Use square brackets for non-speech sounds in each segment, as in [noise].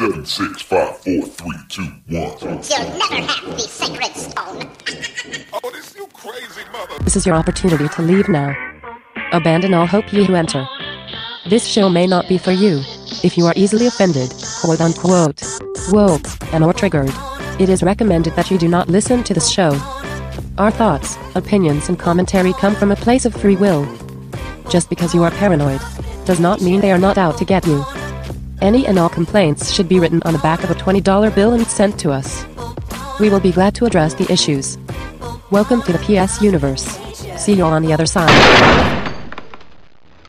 Seven, six, five, four, three, two, one. You'll never have the sacred stone. [laughs] Oh, this you crazy mother. This is your opportunity to leave now. Abandon all hope ye who enter. This show may not be for you. If you are easily offended, quote unquote, woke, and or triggered, it is recommended that you do not listen to this show. Our thoughts, opinions, and commentary come from a place of free will. Just because you are paranoid does not mean they are not out to get you. Any and all complaints should be written on the back of a $20 bill and sent to us. We will be glad to address the issues. Welcome to the PS Universe. See you on the other side.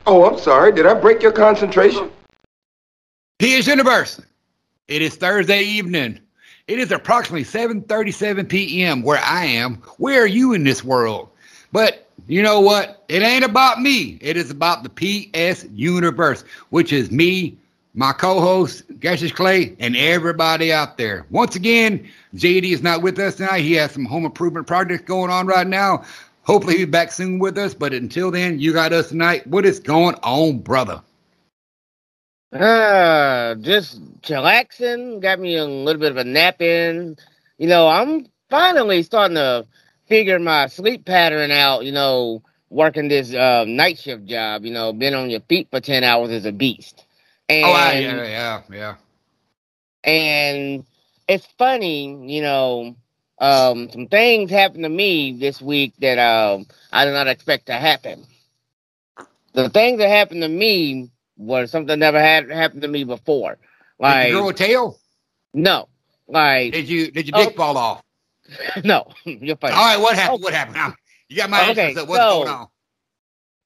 Oh, I'm sorry. Did I break your concentration? PS Universe. It is Thursday evening. It is approximately 7:37 p.m. where I am. Where are you in this world? But you know what? It ain't about me. It is about the PS Universe, which is me, my co-host Cassius Clay, and everybody out there. Once again, JD is not with us tonight. He has some home improvement projects going on right now. Hopefully he'll be back soon with us. But until then, you got us tonight. What is going on, brother? Uh, just chillaxing. Got me a little bit of a nap in. You know, I'm finally starting to figure my sleep pattern out. You know, working this uh, night shift job. You know, being on your feet for ten hours is a beast. And, oh, yeah, yeah, yeah. And it's funny, you know. Um, some things happened to me this week that um I did not expect to happen. The things that happened to me was something never had happened to me before. Like did you grow a tail? No. Like did you did your dick oh, fall off? [laughs] No, [laughs] you're funny. All right, what happened? Oh. What happened? You got my okay, answers. What's so, going on?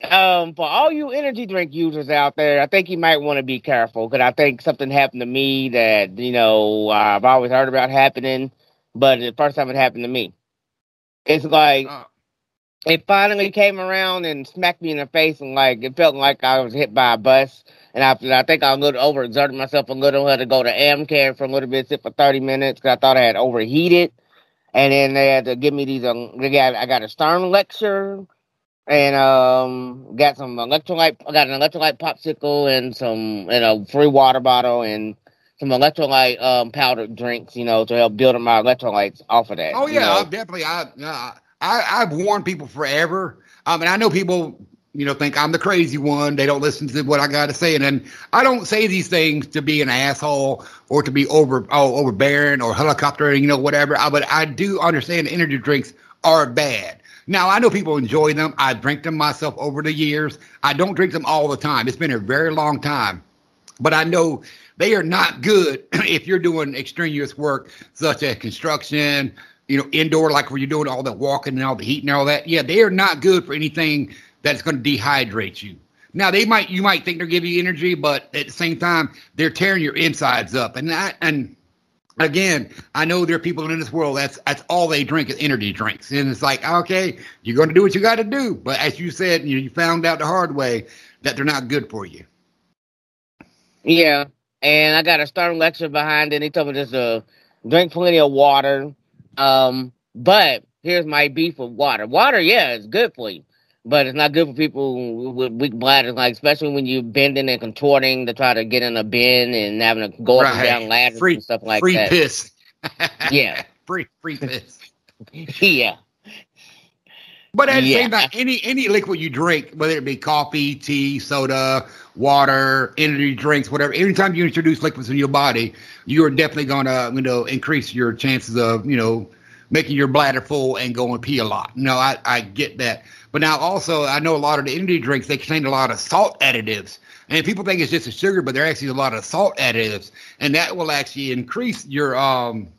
Um, for all you energy drink users out there, I think you might want to be careful because I think something happened to me that you know I've always heard about happening, but the first time it happened to me, it's like Oh. it finally came around and smacked me in the face, and like it felt like I was hit by a bus. And that, I think I a little overexerted myself a little. Had to go to AmCare for a little bit, sit for thirty minutes because I thought I had overheated. And then they had to give me these. Um, they got I got a Stern lecture, and um, got some electrolyte. I got an electrolyte popsicle and some and a free water bottle and some electrolyte um powdered drinks. You know, to help build up my electrolytes off of that. Oh you yeah, know. Definitely. I, uh, I I've warned people forever. Um, and I know people, you know, think I'm the crazy one. They don't listen to what I got to say, and then I don't say these things to be an asshole or to be over oh overbearing or helicoptering, you know, whatever. I, but I do understand energy drinks are bad. Now I know people enjoy them. I drink them myself over the years. I don't drink them all the time. It's been a very long time, but I know they are not good [clears throat] if you're doing extraneous work such as construction, you know, indoor, like where you're doing all the walking and all the heat and all that. Yeah, they are not good for anything that's going to dehydrate you. Now they might, you might think they're giving you energy, but at the same time, they're tearing your insides up. And that, and again, I know there are people in this world that's that's all they drink is energy drinks, and it's like, okay, you're going to do what you got to do. But as you said, you, you found out the hard way that they're not good for you. Yeah, and I got a stern lecture behind it. He told me just to drink plenty of water. Um, but here's my beef with water. Water, yeah, it's good for you, but it's not good for people with weak bladders. Like especially when you're bending and contorting to try to get in a bin and having to go up and down ladders Free, and stuff like free that. Free piss. Yeah. [laughs] free free piss. [laughs] yeah, But at the Yeah. same time, any any liquid you drink, whether it be coffee, tea, soda, water, energy drinks, whatever, anytime you introduce liquids in your body, you are definitely gonna, you know, increase your chances of, you know, making your bladder full and going pee a lot. No, I, I get that. But now also I know a lot of the energy drinks they contain a lot of salt additives. And people think it's just a sugar, but they're actually a lot of salt additives. And that will actually increase your um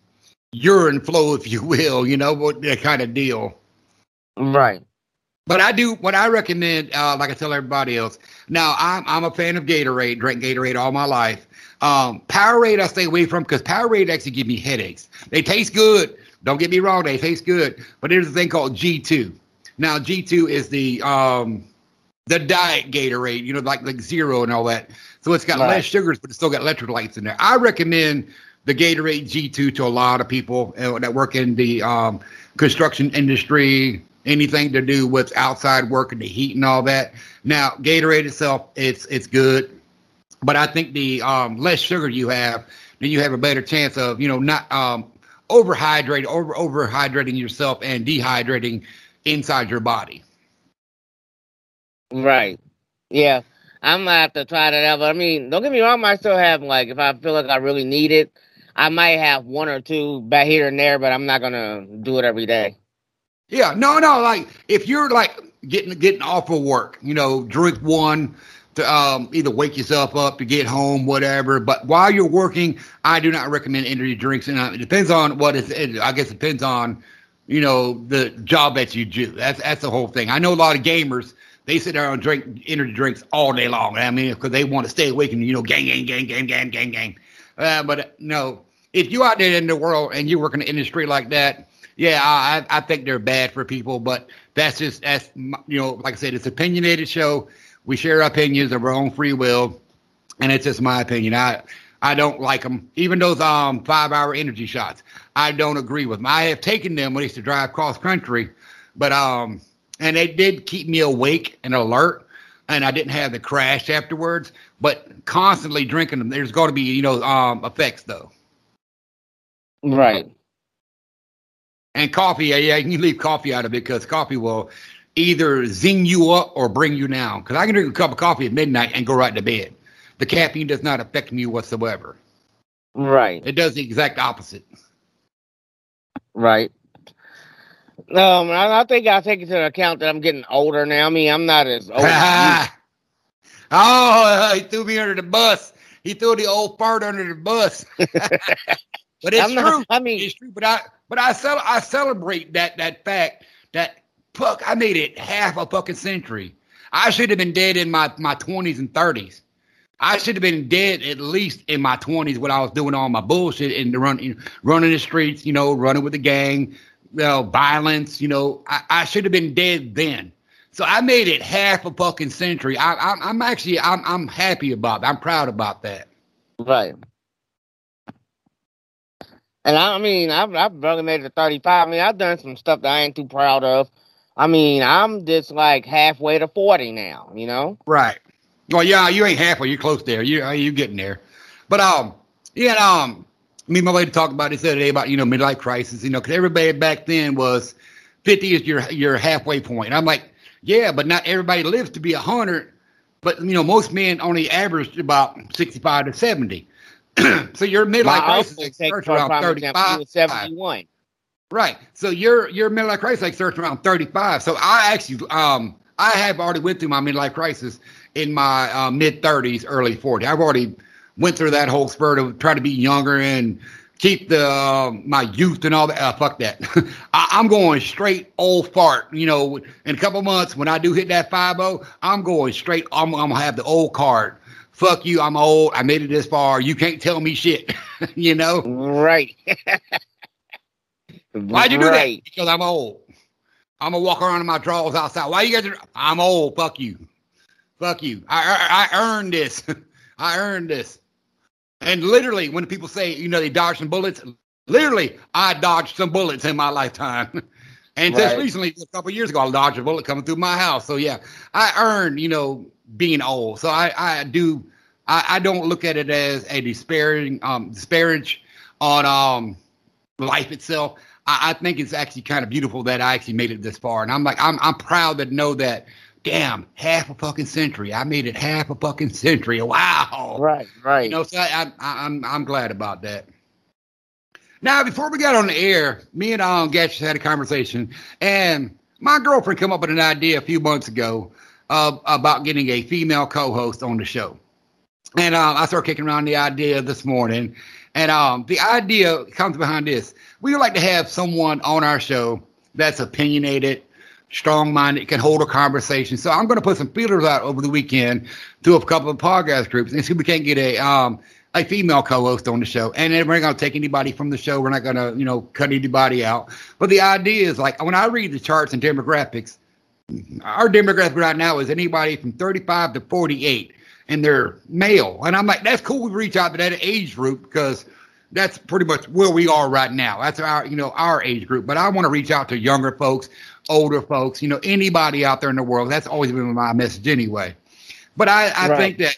urine flow, [laughs] if you will, you know, what that kind of deal. right. But I do what I recommend, uh, like I tell everybody else. Now I'm I'm a fan of Gatorade, Drink Gatorade all my life. Um, Powerade I stay away from because Powerade actually give me headaches. They taste good. Don't get me wrong, they taste good. But there's a thing called G2. Now G2 is the um the diet Gatorade, you know, like like zero and all that. So it's got Right. less sugars, but it's still got electrolytes in there. I recommend the Gatorade G2 to a lot of people uh, that work in the um, construction industry, anything to do with outside work and the heat and all that. Now, Gatorade itself, it's it's good, but I think the um, less sugar you have, then you have a better chance of you know not um, overhydrating, over overhydrating yourself and dehydrating inside your body. Right. Yeah. I'm gonna have to try that out. But I mean, don't get me wrong, I might still have like if I feel like I really need it, I might have one or two back here and there, but I'm not gonna do it every day. Yeah, no, no. Like if you're like getting getting off of work, you know, drink one to um, either wake yourself up to get home, whatever. But while you're working, I do not recommend energy drinks, and uh, it depends on what is. It, I guess it depends on you know the job that you do. That's that's the whole thing. I know a lot of gamers. They sit there and drink energy drinks all day long. I mean, because they want to stay awake and you know, gang, gang, gang, gang, gang, gang, gang. Uh, but no, if you out there in the world and you work in an industry like that, yeah, I, I think they're bad for people. But that's just that's you know, like I said, it's opinionated show. We share opinions of our own free will, and it's just my opinion. I I don't like them. Even those um five hour energy shots, I don't agree with them. I have taken them when I used to drive cross country, but um and they did keep me awake and alert and I didn't have the crash afterwards. But constantly drinking them, there's going to be you know um effects though. Right. And coffee, yeah, yeah, you can leave coffee out of it because coffee will either zing you up or bring you down. Because I can drink a cup of coffee at midnight and go right to bed. The caffeine does not affect me whatsoever. Right. It does the exact opposite. Right. Um, I, I think I take into account that I'm getting older now. I mean, I'm not as old. as [laughs] oh, he threw me under the bus. He threw the old fart under the bus. [laughs] but it's I'm true. I mean- it's true. But I, but I, cel- I celebrate that that fact that fuck, I made it half a fucking century. I should have been dead in my my twenties and thirties. I should have been dead at least in my twenties when I was doing all my bullshit and running running the streets, you know, running with the gang, you know, violence. You know, I, I should have been dead then. So I made it half a fucking century. I, I'm, I'm actually, I'm, I'm happy about that. I'm proud about that. Right. And I, I mean, I've, I've barely made it to 35. I mean, I've done some stuff that I ain't too proud of. I mean, I'm just like halfway to 40 now, you know? Right. Well, yeah, you ain't halfway. You're close there. You, you getting there. But um, yeah, um, me and my lady talked about this the other day about you know midlife crisis. You know, because everybody back then was 50 is your your halfway point. I'm like, yeah, but not everybody lives to be a hundred. But you know, most men only average about 65 to 70. [clears throat] so your midlife My crisis like, starts around prime example, he 35. was 71. Right. So your your midlife crisis like starts around 35. So I actually um I have already went through my midlife crisis in my uh, mid 30s, early 40s. I've already went through that whole spurt of trying to be younger and keep the uh, my youth and all that. Uh, fuck that. [laughs] I, I'm going straight old fart. You know, in a couple months when I do hit that 50, I'm going straight. I'm, I'm gonna have the old card. Fuck you. I'm old. I made it this far. You can't tell me shit. [laughs] you know. Right. [laughs] Why'd you do right. that? Because I'm old. I'm gonna walk around in my drawers outside. Why you guys? Are, I'm old. Fuck you. Fuck you. I I, I earned this. [laughs] I earned this. And literally, when people say, you know, they dodged some bullets, literally, I dodged some bullets in my lifetime. [laughs] And just recently, a couple years ago, I dodged a bullet coming through my house. So yeah, I earned, you know, being old. So I, I do, I, I don't look at it as a disparaging, um, disparage on um life itself. I, I think it's actually kind of beautiful that I actually made it this far. And I'm like, I'm I'm proud to know that. Damn, half a fucking century. I made it half a fucking century. [laughs] Wow. Right, right. You know, so I, I, I'm I'm glad about that. Now, before we got on the air, me and um Gatch had a conversation, and my girlfriend came up with an idea a few months ago uh, about getting a female co-host on the show. And um, I started kicking around the idea this morning, and um, the idea comes behind this: we would like to have someone on our show that's opinionated, strong-minded, can hold a conversation. So I'm going to put some feelers out over the weekend to a couple of podcast groups and see if we can't get a um a female co-host on the show. And we're not going to take anybody from the show. We're not going to you know cut anybody out. But the idea is like when I read the charts and demographics, our demographic right now is anybody from 35 to 48 and they're male and i'm like that's cool we reach out to that age group because that's pretty much where we are right now that's our you know our age group but i want to reach out to younger folks older folks you know anybody out there in the world that's always been my message anyway but i i Right. think that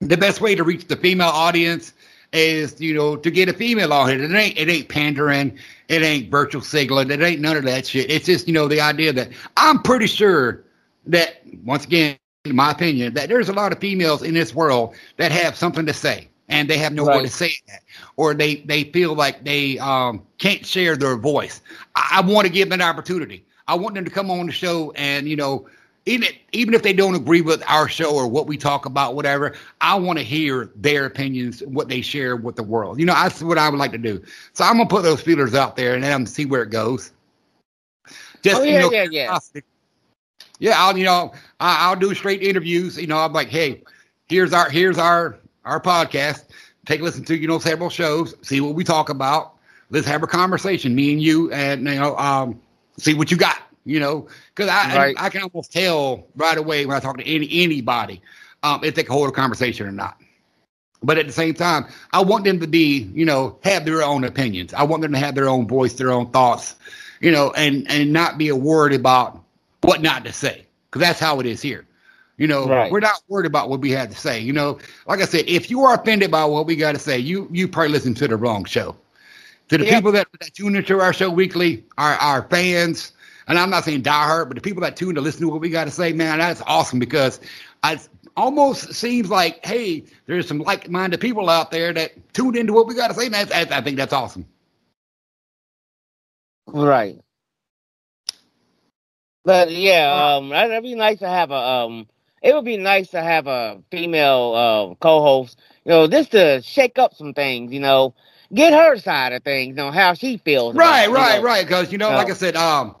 the best way to reach the female audience is you know to get a female on here. It ain't it ain't pandering, it ain't virtual signaling, it ain't none of that shit. It's just you know the idea that I'm pretty sure that once again, in my opinion, that there's a lot of females in this world that have something to say and they have nowhere Right. to say that, or they they feel like they um, can't share their voice. I, I want to give them an opportunity. I want them to come on the show and you know. Even, even if they don't agree with our show or what we talk about, whatever, I want to hear their opinions, what they share with the world. You know, that's what I would like to do. So I'm gonna put those feelers out there and them see where it goes. Just Oh, you yeah, know, yeah, yeah. Yeah, I'll you know I, I'll do straight interviews. You know, I'm like, hey, here's our here's our our podcast. Take a listen to you know several shows. See what we talk about. Let's have a conversation, me and you, and you know, um, see what you got. You know, because I Right. I can almost tell right away when I talk to any anybody um, if they can hold a conversation or not. But at the same time, I want them to be, you know, have their own opinions. I want them to have their own voice, their own thoughts, you know, and and not be a worried about what not to say, because that's how it is here. You know, Right. we're not worried about what we have to say. You know, like I said, if you are offended by what we got to say, you you probably listen to the wrong show. To the people that, that tune into our show weekly, our our fans, and I'm not saying diehard, but the people that tune to listen to what we got to say, man, that's awesome because I almost seems like, hey, there's some like-minded people out there that tuned into what we got to say. That's, I I think that's awesome. Right. But yeah, um, that'd be nice to have a um. It would be nice to have a female uh, co-host, you know, just to shake up some things, you know, get her side of things, you know, how she feels. about Right, you right, know. right. Because you know, like I said, um,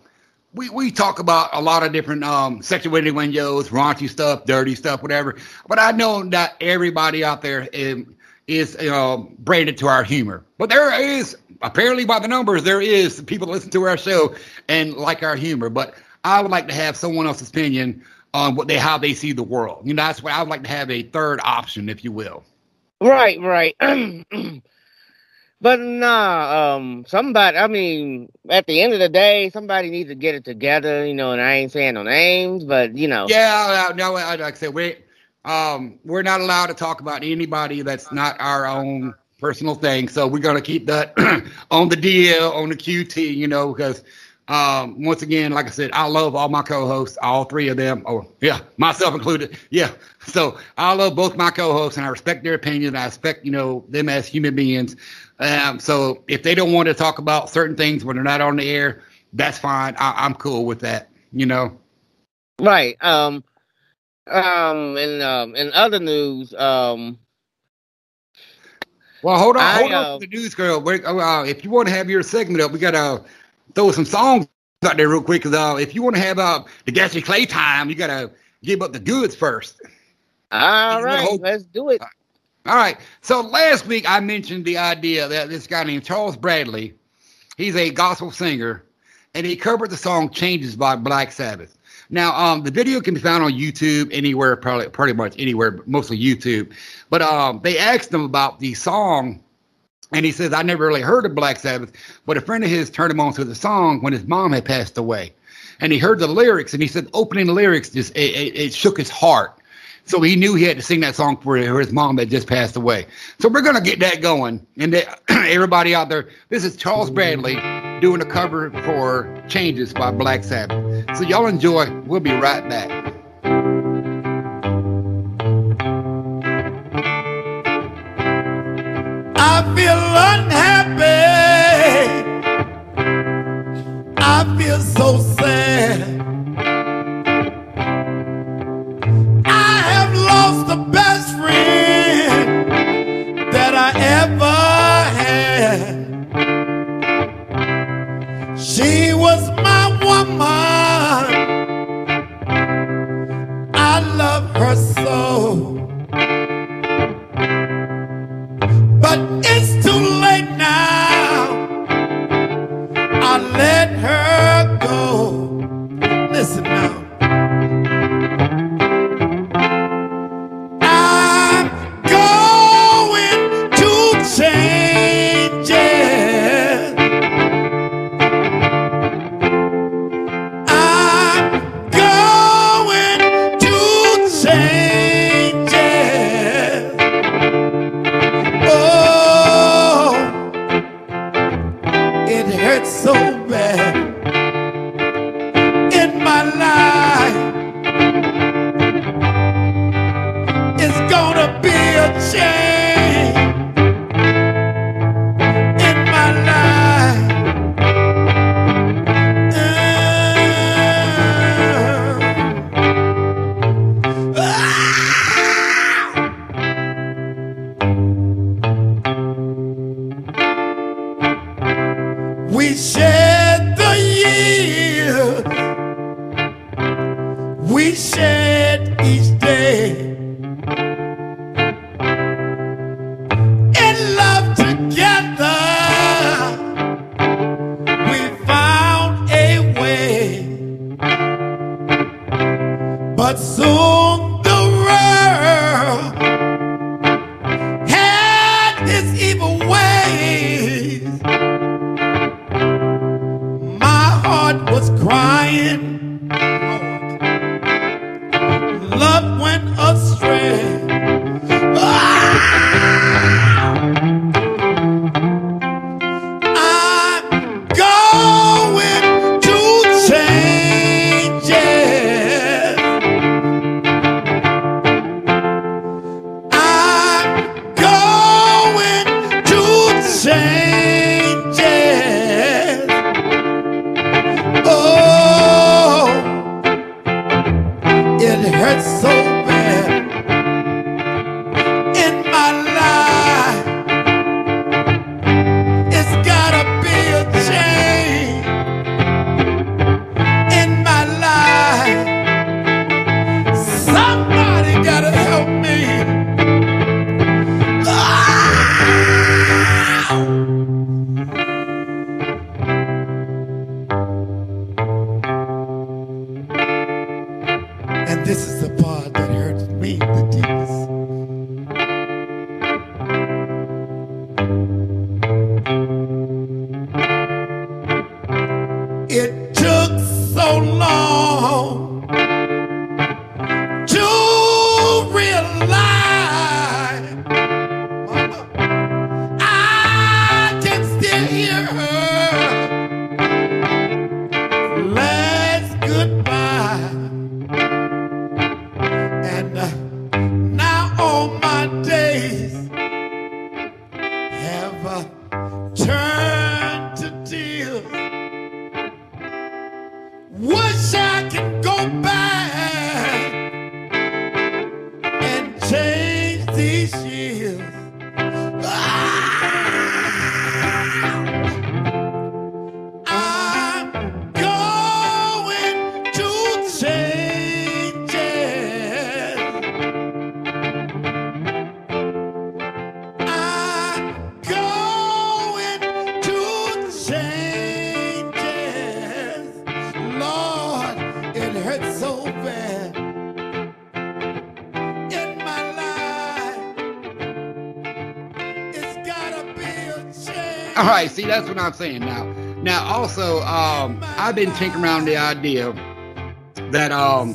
we we talk about a lot of different um sexual innuendos, raunchy stuff, dirty stuff, whatever. But I know that everybody out there is, is you know, branded to our humor. But there is apparently by the numbers, there is people listen to our show and like our humor. But I would like to have someone else's opinion on what they how they see the world. You know, that's why I would like to have a third option, if you will. Right, right. [clears throat] but nah, um, somebody. I mean, at the end of the day, somebody needs to get it together, you know. And I ain't saying no names, but you know, Yeah, no, I- like I said, we um we're not allowed to talk about anybody that's not our own personal thing. So we're gonna keep that [clears throat] on the DL, on the QT, you know, because um once again, like I said, I love all my co-hosts, all three of them. Oh yeah, myself included. Yeah. So I love both my co-hosts and I respect their opinion. I respect, you know, them as human beings. Um, so if they don't want to talk about certain things when they're not on the air, that's fine. I, I'm cool with that, you know. right. Um, um, and um, in other news, um, Well, hold on, I, hold on uh, to the news, girl. We're, uh, if you want to have your segment up, we gotta throw some songs out there real quick. Cause uh, if you want to have uh, the Gassy Clay time, you gotta give up the goods first. all right, know- let's do it. All right. So last week I mentioned the idea that this guy named Charles Bradley, he's a gospel singer, and he covered the song "Changes" by Black Sabbath. Now, um, the video can be found on YouTube anywhere, probably pretty much anywhere, but mostly YouTube. But um, they asked him about the song, and he says, "I never really heard of Black Sabbath, but a friend of his turned him on to the song when his mom had passed away, and he heard the lyrics, and he said, opening lyrics just it, it, it shook his heart." So he knew he had to sing that song for his mom that just passed away. So we're gonna get that going. And [clears throat] everybody out there, this is Charles Bradley doing a cover for "Changes" by Black Sabbath. So y'all enjoy. We'll be right back. I feel unhappy. I feel so sad. I have lost the best friend that I ever had. She was my woman. I love her so. Shed the years. We shed each day. In love together, we found a way. But soon All right, see, that's what I'm saying now. Now, also, um, I've been tinkering around the idea that um,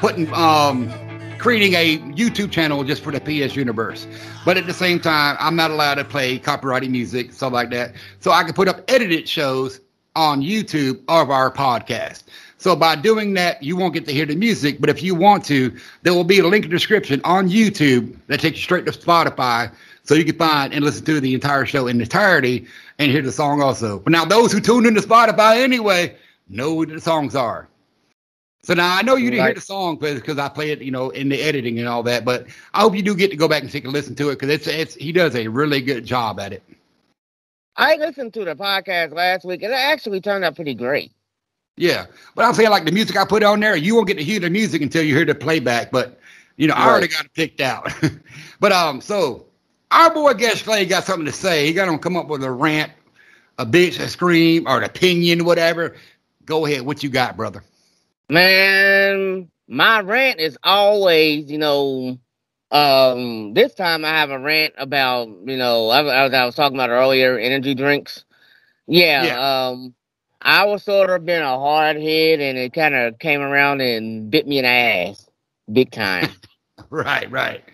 putting um, creating a YouTube channel just for the PS Universe, but at the same time, I'm not allowed to play copyrighted music, stuff like that. So I can put up edited shows on YouTube of our podcast. So by doing that, you won't get to hear the music, but if you want to, there will be a link in the description on YouTube that takes you straight to Spotify, so you can find and listen to the entire show in entirety and hear the song also. But now those who tune into Spotify anyway know what the songs are. So now I know you didn't hear the song because I play it, you know, in the editing and all that. But I hope you do get to go back and take a listen to it because it's it's he does a really good job at it. I listened to the podcast last week and it actually turned out pretty great. Yeah, but I'm saying like the music I put on there, you won't get to hear the music until you hear the playback. But you know, I already got it picked out. [laughs] but um, so our boy Guest Clay got something to say. He got to come up with a rant, a bitch, a scream, or an opinion, whatever. Go ahead. What you got, brother? Man, my rant is always, you know, um, this time I have a rant about, you know, I, I, I was talking about earlier, energy drinks. Yeah, um, I was sort of been a hard head and it kind of came around and bit me in the ass big time. [laughs] Right, right.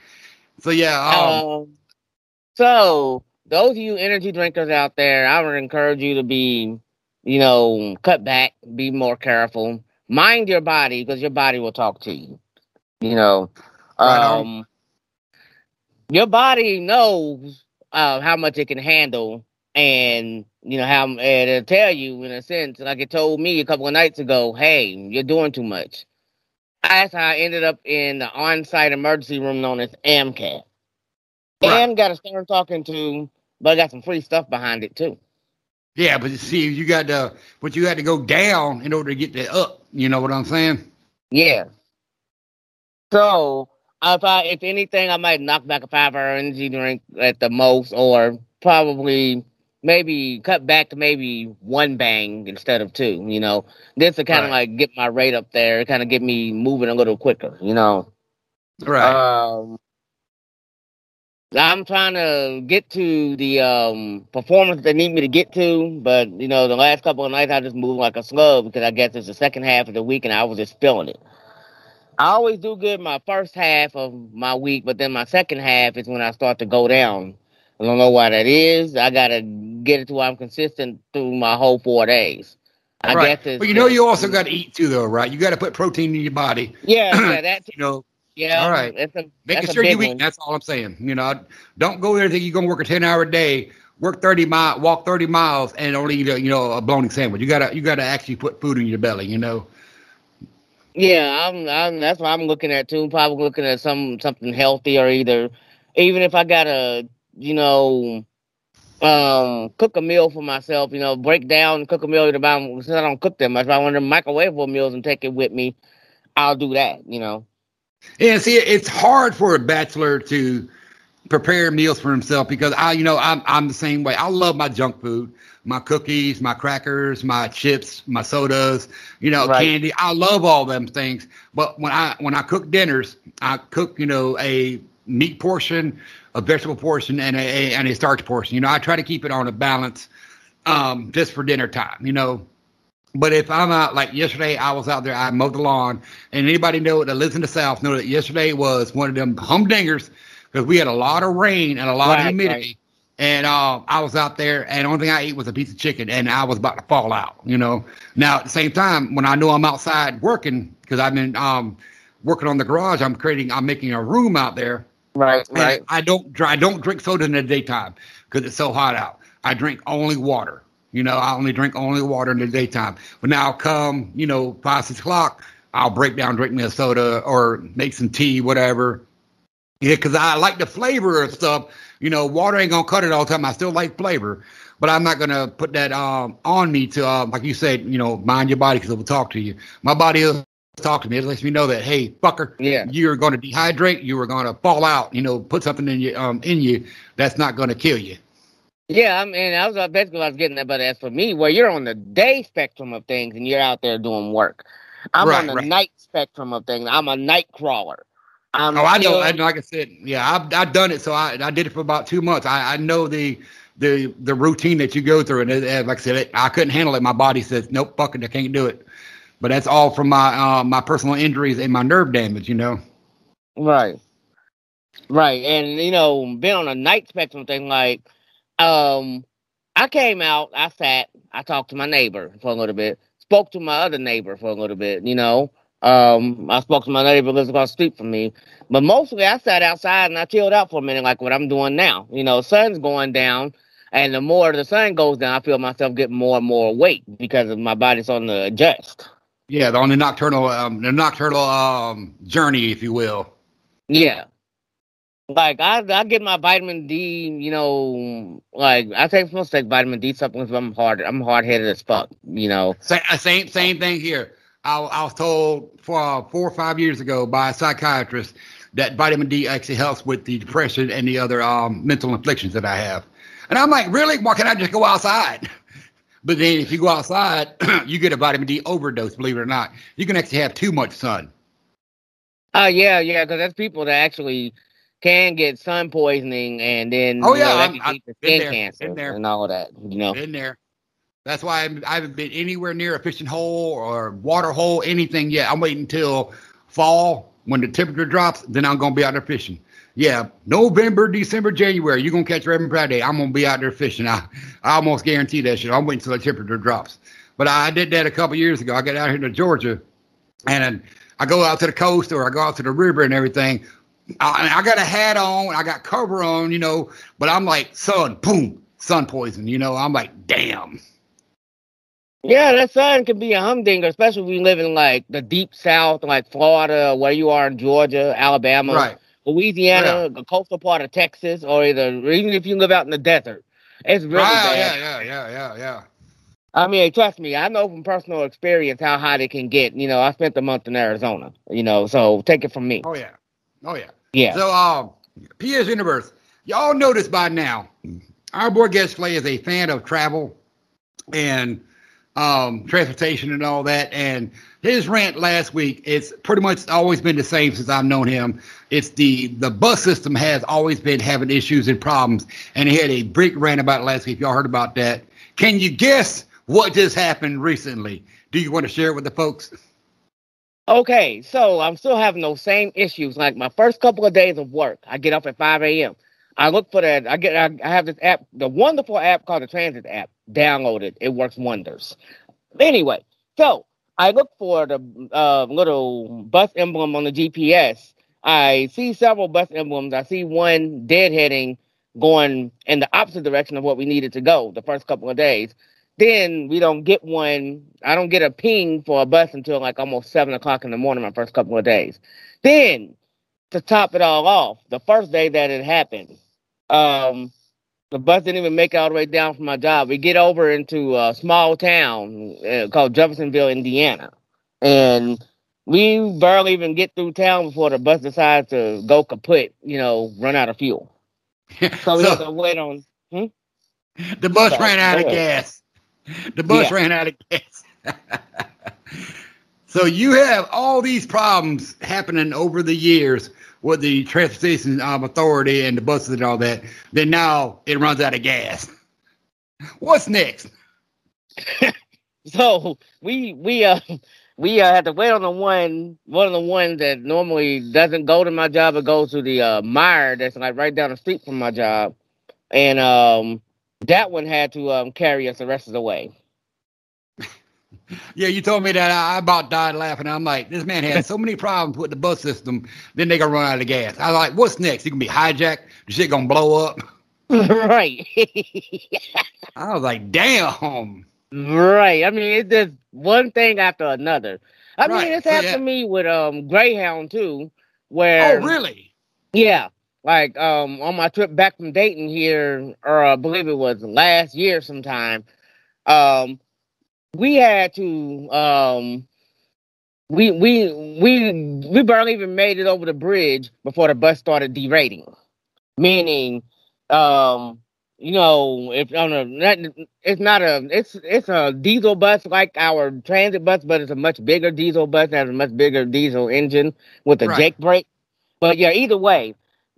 So yeah, um, Um, so those of you energy drinkers out there, I would encourage you to be, you know, cut back, be more careful, mind your body because your body will talk to you. You know, Right um, your body knows uh, how much it can handle, and you know how and it'll tell you in a sense, like it told me a couple of nights ago, hey, you're doing too much. That's how I ended up in the on-site emergency room known as AmCare. Right. And got a stern talking to, but I got some free stuff behind it too. Yeah, but see, you got to, but you had to go down in order to get the up. You know what I'm saying? Yeah. So if I, if anything, I might knock back a five hour energy drink at the most, or probably maybe cut back to maybe one bang instead of two. You know, this to kind of Right. like get my rate up there, kind of get me moving a little quicker. You know. Right. Um, I'm trying to get to the um, performance they need me to get to, but you know, the last couple of nights I just moved like a slug because I guess it's the second half of the week and I was just feeling it. I always do good my first half of my week, but then my second half is when I start to go down. I don't know why that is. I gotta get it to where I'm consistent through my whole four days. I right. guess But you know, you also got to eat too, though, right? You got to put protein in your body. yeah, yeah, [clears throat] that's You know, yeah. All right. A, making sure you eat. one. That's all I'm saying. You know, don't go there thinking you're gonna work a 10 hour day, work 30 mile, walk 30 miles, and only eat a you know a bologna sandwich. You gotta you gotta actually put food in your belly. You know. Yeah, I'm, I'm. That's what I'm looking at too. Probably looking at some something healthy or either, even if I gotta, you know, um, cook a meal for myself. You know, break down, and cook a meal. I since I don't cook that much, if I want to microwave meals and take it with me, I'll do that. You know. Yeah, see, it's hard for a bachelor to prepare meals for himself because I, you know, I'm I'm the same way. I love my junk food, my cookies, my crackers, my chips, my sodas, you know, Right. candy. I love all them things. But when I when I cook dinners, I cook, you know, a meat portion, a vegetable portion, and a, a and a starch portion. You know, I try to keep it on a balance, um, just for dinner time. You know. But if I'm out like yesterday, I was out there. I mowed the lawn, and anybody know that lives in the South know that yesterday was one of them humdingers because we had a lot of rain and a lot of Right, humidity. And uh, I was out there, and the only thing I ate was a piece of chicken, and I was about to fall out. You know. Now at the same time, when I know I'm outside working, because I've been um, working on the garage, I'm creating, I'm making a room out there. Right. Right. I don't I don't drink soda in the daytime because it's so hot out. I drink only water. You know, I only drink only water in the daytime. But now come, you know, five, six o'clock, I'll break down, drink me a soda or make some tea, whatever. Yeah, because I like the flavor of stuff. You know, water ain't gonna cut it all the time. I still like flavor, but I'm not gonna put that um on me to um like you said, you know, mind your body because it will talk to you. My body will talk to me. It lets me know that hey, fucker, Yeah. you're going to dehydrate. You are going to fall out. You know, put something in you um in you that's not going to kill you. Yeah, I mean, I was uh, basically what I was getting at, but as for me, where you're on the day spectrum of things and you're out there doing work, I'm Right, on the right. night spectrum of things. I'm a night crawler. I'm Oh, I know. And like I said, yeah, I've I've done it. So I I did it for about two months. I I know the the the routine that you go through, and it, and like I said, it, I couldn't handle it. My body says, nope, fucking, I can't do it. But that's all from my uh, my personal injuries and my nerve damage. You know. Right. Right. And you know, being on a night spectrum thing, like um I came out, I sat, I talked to my neighbor for a little bit, spoke to my other neighbor for a little bit, you know. Um I spoke to my neighbor who lives across the street from me. But mostly I sat outside and I chilled out for a minute like what I'm doing now. You know, sun's going down and the more the sun goes down, I feel myself getting more and more awake because of my body's on the adjust. Yeah, on the nocturnal um the nocturnal um journey, if you will. Yeah. Like I, I get my vitamin D, you know, like I take supposed to take vitamin D supplements. But I'm hard, I'm hard headed as fuck, you know. Same same, same thing here. I, I was told for uh, four or five years ago by a psychiatrist that vitamin D actually helps with the depression and the other um, mental afflictions that I have. And I'm like, really? Why can't I just go outside? [laughs] But then if you go outside, [clears throat] you get a vitamin D overdose. Believe it or not, you can actually have too much sun. Oh yeah, yeah, because there's people that actually can get sun poisoning and then Oh, you know, yeah, I'm- can I've lead been skin there, cancer been there. and all that, you know. in there. That's why I'm, I haven't been anywhere near a fishing hole or water hole, anything yet. I'm waiting until fall when the temperature drops. Then I'm gonna be out there fishing. Yeah, November, December, January. You're gonna catch Reverend Friday. I'm gonna be out there fishing. I, I almost guarantee that shit. I'm waiting until the temperature drops. But I did that a couple years ago. I got out here to Georgia, and I go out to the coast or I go out to the river and everything. I, I got a hat on, I got cover on, you know, but I'm like sun, boom, sun poison. You know, I'm like, damn. Yeah, that sun can be a humdinger, especially if you live in like the deep south, like Florida, where you are in Georgia, Alabama, Right. Louisiana, the coastal part of Texas, or either even if you live out in the desert. It's really Right, bad. yeah, yeah, yeah, yeah, yeah. I mean, trust me, I know from personal experience how hot it can get. You know, I spent a month in Arizona. You know, so take it from me. Oh yeah, oh yeah. Yeah. So, um, PS Universe, y'all notice by now, our boy Guest Play is a fan of travel and um, transportation and all that. And his rant last week, it's pretty much always been the same since I've known him. It's the the bus system has always been having issues and problems, and he had a big rant about it last week. If y'all heard about that? Can you guess what just happened recently? Do you want to share it with the folks? Okay, so I'm still having those same issues. Like my first couple of days of work, I get up at 5 a.m. I look for that. I get. I, have this app, the wonderful app called the Transit app. Download it. It works wonders. Anyway, so I look for the uh, little bus emblem on the GPS. I see several bus emblems. I see one deadheading going in the opposite direction of what we needed to go the first couple of days. Then we don't get one. I don't get a ping for a bus until like almost seven o'clock in the morning. My first couple of days. Then to top it all off, the first day that it happened, um, the bus didn't even make it all the way down from my job. We get over into a small town uh, called Jeffersonville, Indiana, and we barely even get through town before the bus decides to go kaput. You know, run out of fuel. [laughs] So we have to wait on. The bus Sorry, ran out of gas. [laughs] The bus Yeah. ran out of gas. [laughs] so you have all these problems happening over the years with the transportation um, authority and the buses and all that. Then now it runs out of gas. [laughs] What's next? So we we uh we uh, had to wait on the one one of the ones that normally doesn't go to my job, but goes to the uh Meijer that's like right down the street from my job, and um that one had to um carry us the rest of the way. [laughs] Yeah, you told me that I, I about died laughing. I'm like, this man had so many problems with the bus system. Then they gonna run out of gas. I was like, what's next? You gonna be hijacked? The shit gonna blow up? [laughs] right. [laughs] I was like, damn. right. I mean, it's just one thing after another. I Right, mean, it's happened yeah. to me with um Greyhound too, where Oh, really? Yeah, like um on my trip back from Dayton here, or I believe it was last year sometime. Um, we had to um we we we we barely even made it over the bridge before the bus started derating, meaning um you know if on a not, it's not a it's it's a diesel bus like our transit bus, but it's a much bigger diesel bus that has a much bigger diesel engine with a Right. Jake brake. But yeah, either way,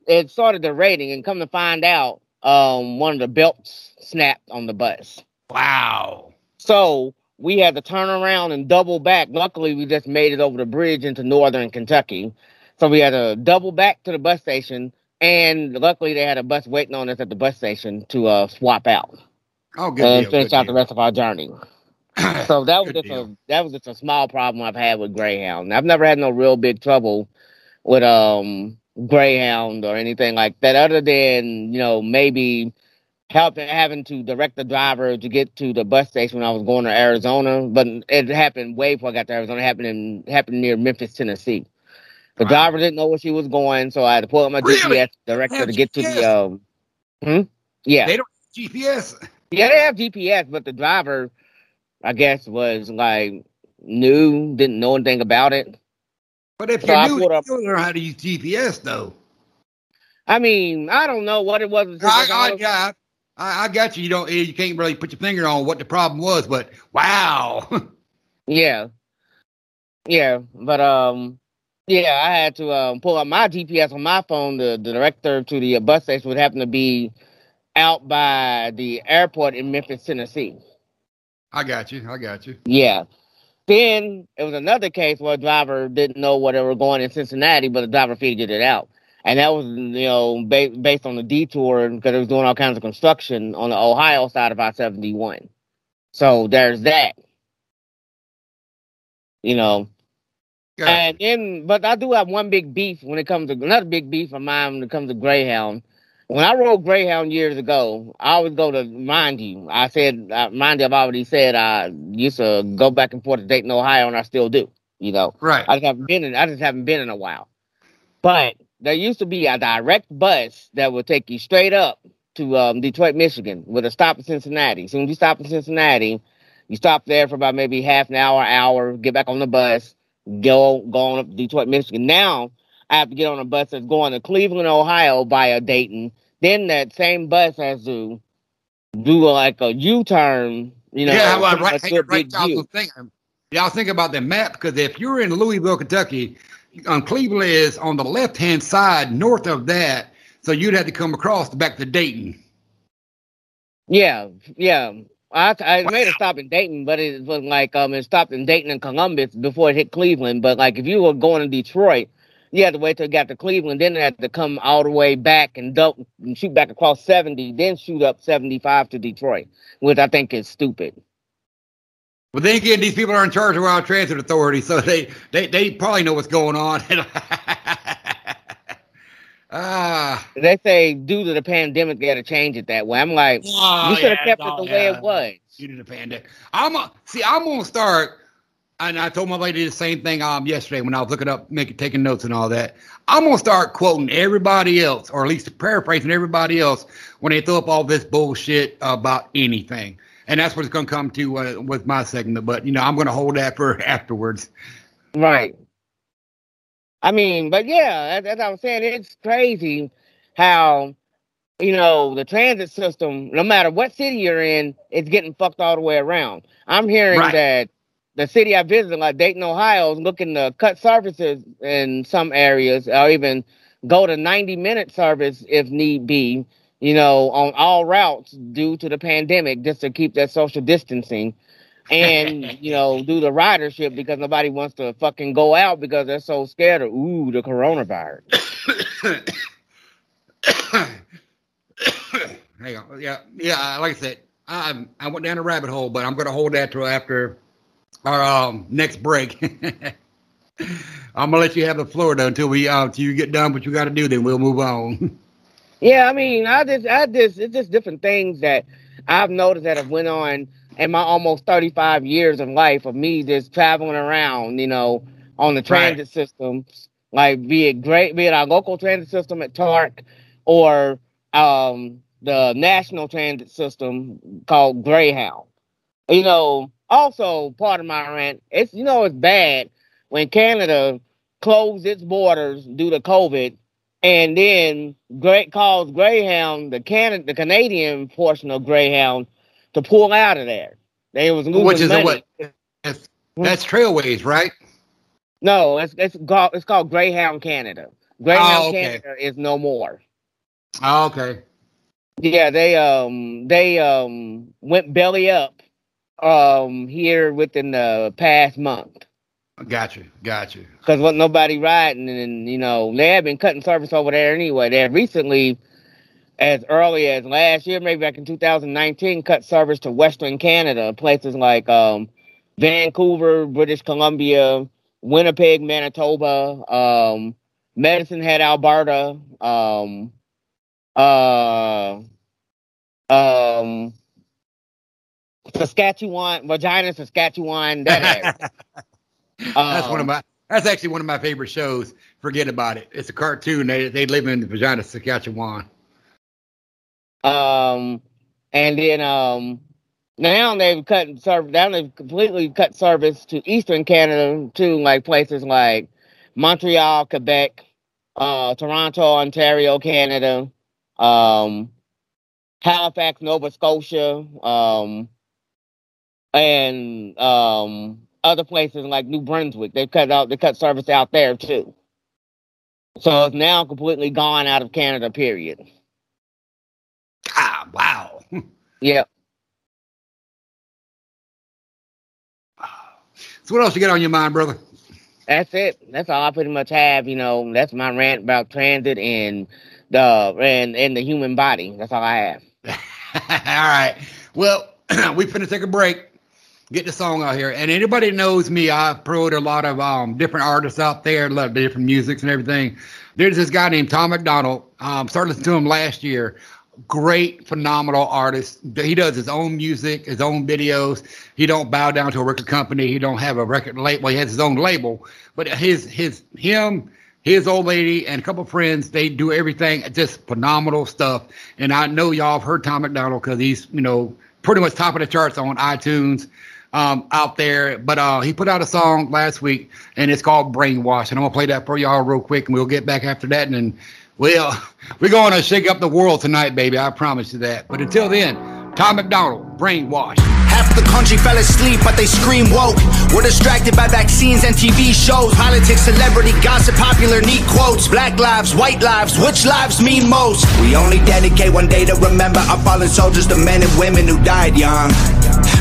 it started derating, and come to find out, um, one of the belts snapped on the bus. Wow. So we had to turn around and double back. Luckily, we just made it over the bridge into northern Kentucky. So we had to double back to the bus station. And luckily, they had a bus waiting on us at the bus station to uh, swap out Oh, good and deal. finish good out the rest of our journey. [clears throat] So that was Good just a that was just a small problem I've had with Greyhound. I've never had no real big trouble with um Greyhound or anything like that, other than you know maybe helping having to direct the driver to get to the bus station when I was going to Arizona. But it happened way before I got to Arizona. It happened in happened near Memphis, Tennessee. The Wow. driver didn't know where she was going, so I had to pull up my Really? GPS direct her Have to get to the um. Hmm? Yeah. They don't have GPS. Yeah, they have GPS, but the driver, I guess, was like new, didn't know anything about it. But if So you're I new, you still learn how to use GPS, though. I mean, I don't know what it was. I, I, yeah, I, I got you. You don't, you can't really put your finger on what the problem was, but wow. [laughs] yeah, yeah, but um, yeah, I had to um pull up my GPS on my phone. The, the director to the bus station would happen to be out by the airport in Memphis, Tennessee. I got you. I got you. Yeah. Then it was another case where a driver didn't know where they were going in Cincinnati, but the driver figured it out. And that was, you know, ba- based on the detour because it was doing all kinds of construction on the Ohio side of I 71. So there's that. You know, Got and then, but I do have one big beef when it comes to another big beef of mine when it comes to Greyhound. When I rode Greyhound years ago, I always go to mind you. I said, uh, mind you, I've already said I used to go back and forth to Dayton, Ohio, and I still do. You know, Right. I just haven't been in. I just haven't been in a while. But there used to be a direct bus that would take you straight up to um, Detroit, Michigan, with a stop in Cincinnati. So when you stop in Cincinnati, you stop there for about maybe half an hour, hour, get back on the bus, go go on up to Detroit, Michigan. Now I have to get on a bus that's going to Cleveland, Ohio via Dayton. Then that same bus has to do like a U-turn. You know, yeah, well, right, right, a right big y'all U. y'all think about the map because if you're in Louisville, Kentucky, um, Cleveland is on the left hand side, north of that, so you'd have to come across back to Dayton. Yeah, yeah. I I made a stop in Dayton, but it was like um it stopped in Dayton and Columbus before it hit Cleveland. But like if you were going to Detroit, you had to wait till it got to Cleveland, then it had to come all the way back and dump and shoot back across seventy, then shoot up seventy five to Detroit, which I think is stupid. But then again, these people are in charge of our transit authority, so they they, they probably know what's going on. [laughs] ah, They say due to the pandemic they had to change it that way. I'm like, Oh, you should have yeah, kept it the way it was. due to the pandemic. I'm a, see. I'm gonna start, and I told my lady the same thing um yesterday when I was looking up, making taking notes and all that. I'm gonna start quoting everybody else, or at least paraphrasing everybody else when they throw up all this bullshit about anything. And that's what it's gonna come to uh, with my segment. But you know, I'm gonna hold that for [laughs] afterwards. Right. I mean, but yeah, as, as I was saying, it's crazy how you know the transit system. No matter what city you're in, it's getting fucked all the way around. I'm hearing Right. that the city I visited, like Dayton, Ohio, is looking to cut services in some areas, or even go to 90 minute service if need be. You know, on all routes due to the pandemic, just to keep that social distancing and [laughs] you know do the ridership because nobody wants to fucking go out because they're so scared of ooh the coronavirus. [coughs] Hang on, yeah, yeah. Like I said, I I went down a rabbit hole, but I'm gonna hold that till after our um, next break. [laughs] I'm gonna let you have the floor though until we uh, until you get done what you got to do. Then we'll move on. [laughs] Yeah, I mean, I just, I just, it's just different things that I've noticed that have went on in my almost 35 years of life of me just traveling around, you know, on the transit system, like be it great, be it our local transit system at TARC or um the national transit system called Greyhound. You know, also part of my rant, it's you know it's bad when Canada closed its borders due to COVID and then Great calls Greyhound, the Canada, the Canadian portion of Greyhound, to pull out of there. They was losing Which is money. what? That's, that's Trailways, right? No, it's it's called it's called Greyhound Canada. Greyhound Oh, okay. Canada is no more. Oh, okay. Yeah, they um they um went belly up um here within the past month. Got you. Got you. because wasn't nobody riding, and you know they have been cutting service over there anyway. They have recently, as early as last year, maybe back in 2019, cut service to Western Canada, places like um, Vancouver, British Columbia, Winnipeg, Manitoba, um, Medicine Hat, Alberta, um, uh, um, Saskatchewan, Regina, Saskatchewan, that. [laughs] That's one of Um, my. That's actually one of my favorite shows. Forget about it. It's a cartoon. They they live in the Vagina, Saskatchewan. Um, and then um, now they've cut service. Now they've completely cut service to Eastern Canada to like places like Montreal, Quebec, uh, Toronto, Ontario, Canada, um, Halifax, Nova Scotia, um, and um, other places like New Brunswick. They cut out. They cut service out there too. So it's now completely gone out of Canada. Period. Ah, wow. Yeah. So what else you got on your mind, brother? That's it. That's all I pretty much have. You know, that's my rant about transit and the and and the human body. That's all I have. [laughs] All right. Well, [clears throat] we finna take a break. Get the song out here. And anybody knows me, I've promoted a lot of um, different artists out there, a lot of different musics and everything. There's this guy named Tom McDonald. Um, started listening to him last year. Great, phenomenal artist. He does his own music, his own videos. He don't bow down to a record company. He don't have a record label. He has his own label, but his his him his old lady and a couple friends, they do everything, just phenomenal stuff. And I know y'all have heard Tom McDonald because he's, you know, pretty much top of the charts on iTunes um, out there. But uh, he put out a song last week and it's called Brainwash. And I'm to play that for y'all real quick and we'll get back after that. And then, well, [laughs] we're going to shake up the world tonight, baby. I promise you that. But until then, Tom McDonald, Brainwash. Half the country fell asleep, but they scream woke. We're distracted by vaccines and TV shows, politics, celebrity, gossip, popular, neat quotes. Black lives, white lives, which lives mean most? We only dedicate one day to remember our fallen soldiers, the men and women who died young.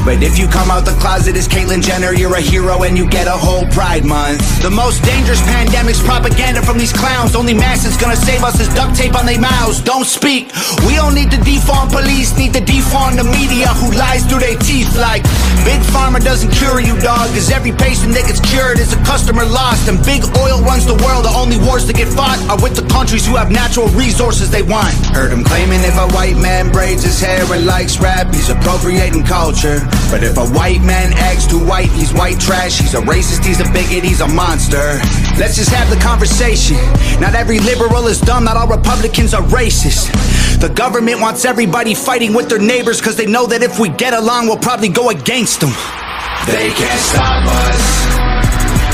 But if you come out the closet as Caitlyn Jenner, you're a hero and you get a whole Pride Month. The most dangerous pandemic's propaganda from these clowns. Only mask that's gonna save us is duct tape on their mouths. Don't speak. We don't need to defund police, need to defund the media who lies through their teeth like Pharma doesn't cure you, dog. Cause every patient that gets cured is a customer lost. And big oil runs the world. The only wars that get fought are with the countries who have natural resources they want. Heard him claiming if a white man braids his hair and likes rap, he's appropriating culture. But if a white man acts too white, he's white trash. He's a racist, he's a bigot, he's a monster. Let's just have the conversation. Not every liberal is dumb, not all Republicans are racist. The government wants everybody fighting with their neighbors because they know that if we get along, we'll probably go against them. They can't stop us.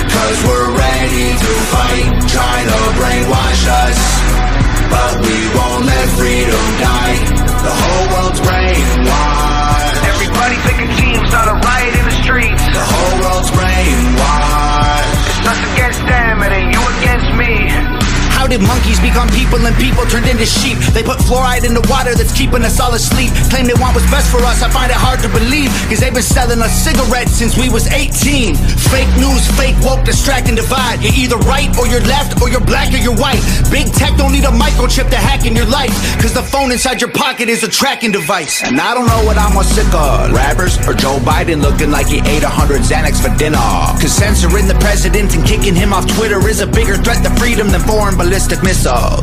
Cause we're ready to fight, trying to brainwash us. But we won't let freedom die. The whole world's brainwashed. Everybody picking teams, not a riot in the streets. The whole world's brainwashed. How did monkeys become people and people turned into sheep? They put fluoride in the water that's keeping us all asleep. Claim they want what's best for us, I find it hard to believe. Cause they've been selling us cigarettes since we was 18. Fake news, fake woke, distract and divide. You're either right or you're left, or you're black or you're white. Big tech don't need a microchip to hack in your life. Cause the phone inside your pocket is a tracking device. And I don't know what I'm more sick of. Rappers or Joe Biden looking like he ate a hundred Xanax for dinner. Cause censoring the president and kicking him off Twitter is a bigger threat to freedom than foreign ballistic.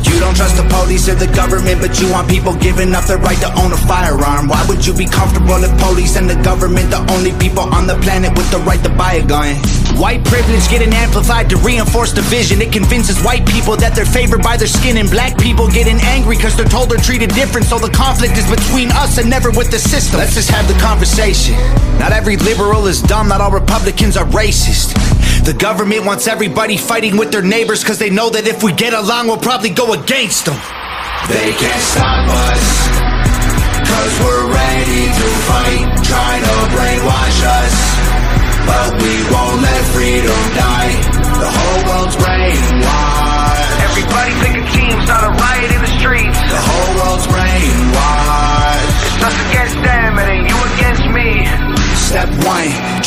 You don't trust the police or the government, but you want people giving up their right to own a firearm. Why would you be comfortable if police and the government the only people on the planet with the right to buy a gun? White privilege getting amplified to reinforce division. It convinces white people that they're favored by their skin, and black people getting angry because they're told they're treated different. So the conflict is between us and never with the system. Let's just have the conversation. Not every liberal is dumb, not all Republicans are racist. The government wants everybody fighting with their neighbors because they know that if we get along, we'll probably go against them. They can't stop us. Cause we're ready to fight, trying to brainwash us. But we won't let freedom die. The whole world's brainwashed. Everybody picking teams, not a riot in the streets. The whole world's brainwashed. It's us against them, it ain't you against me. Step one,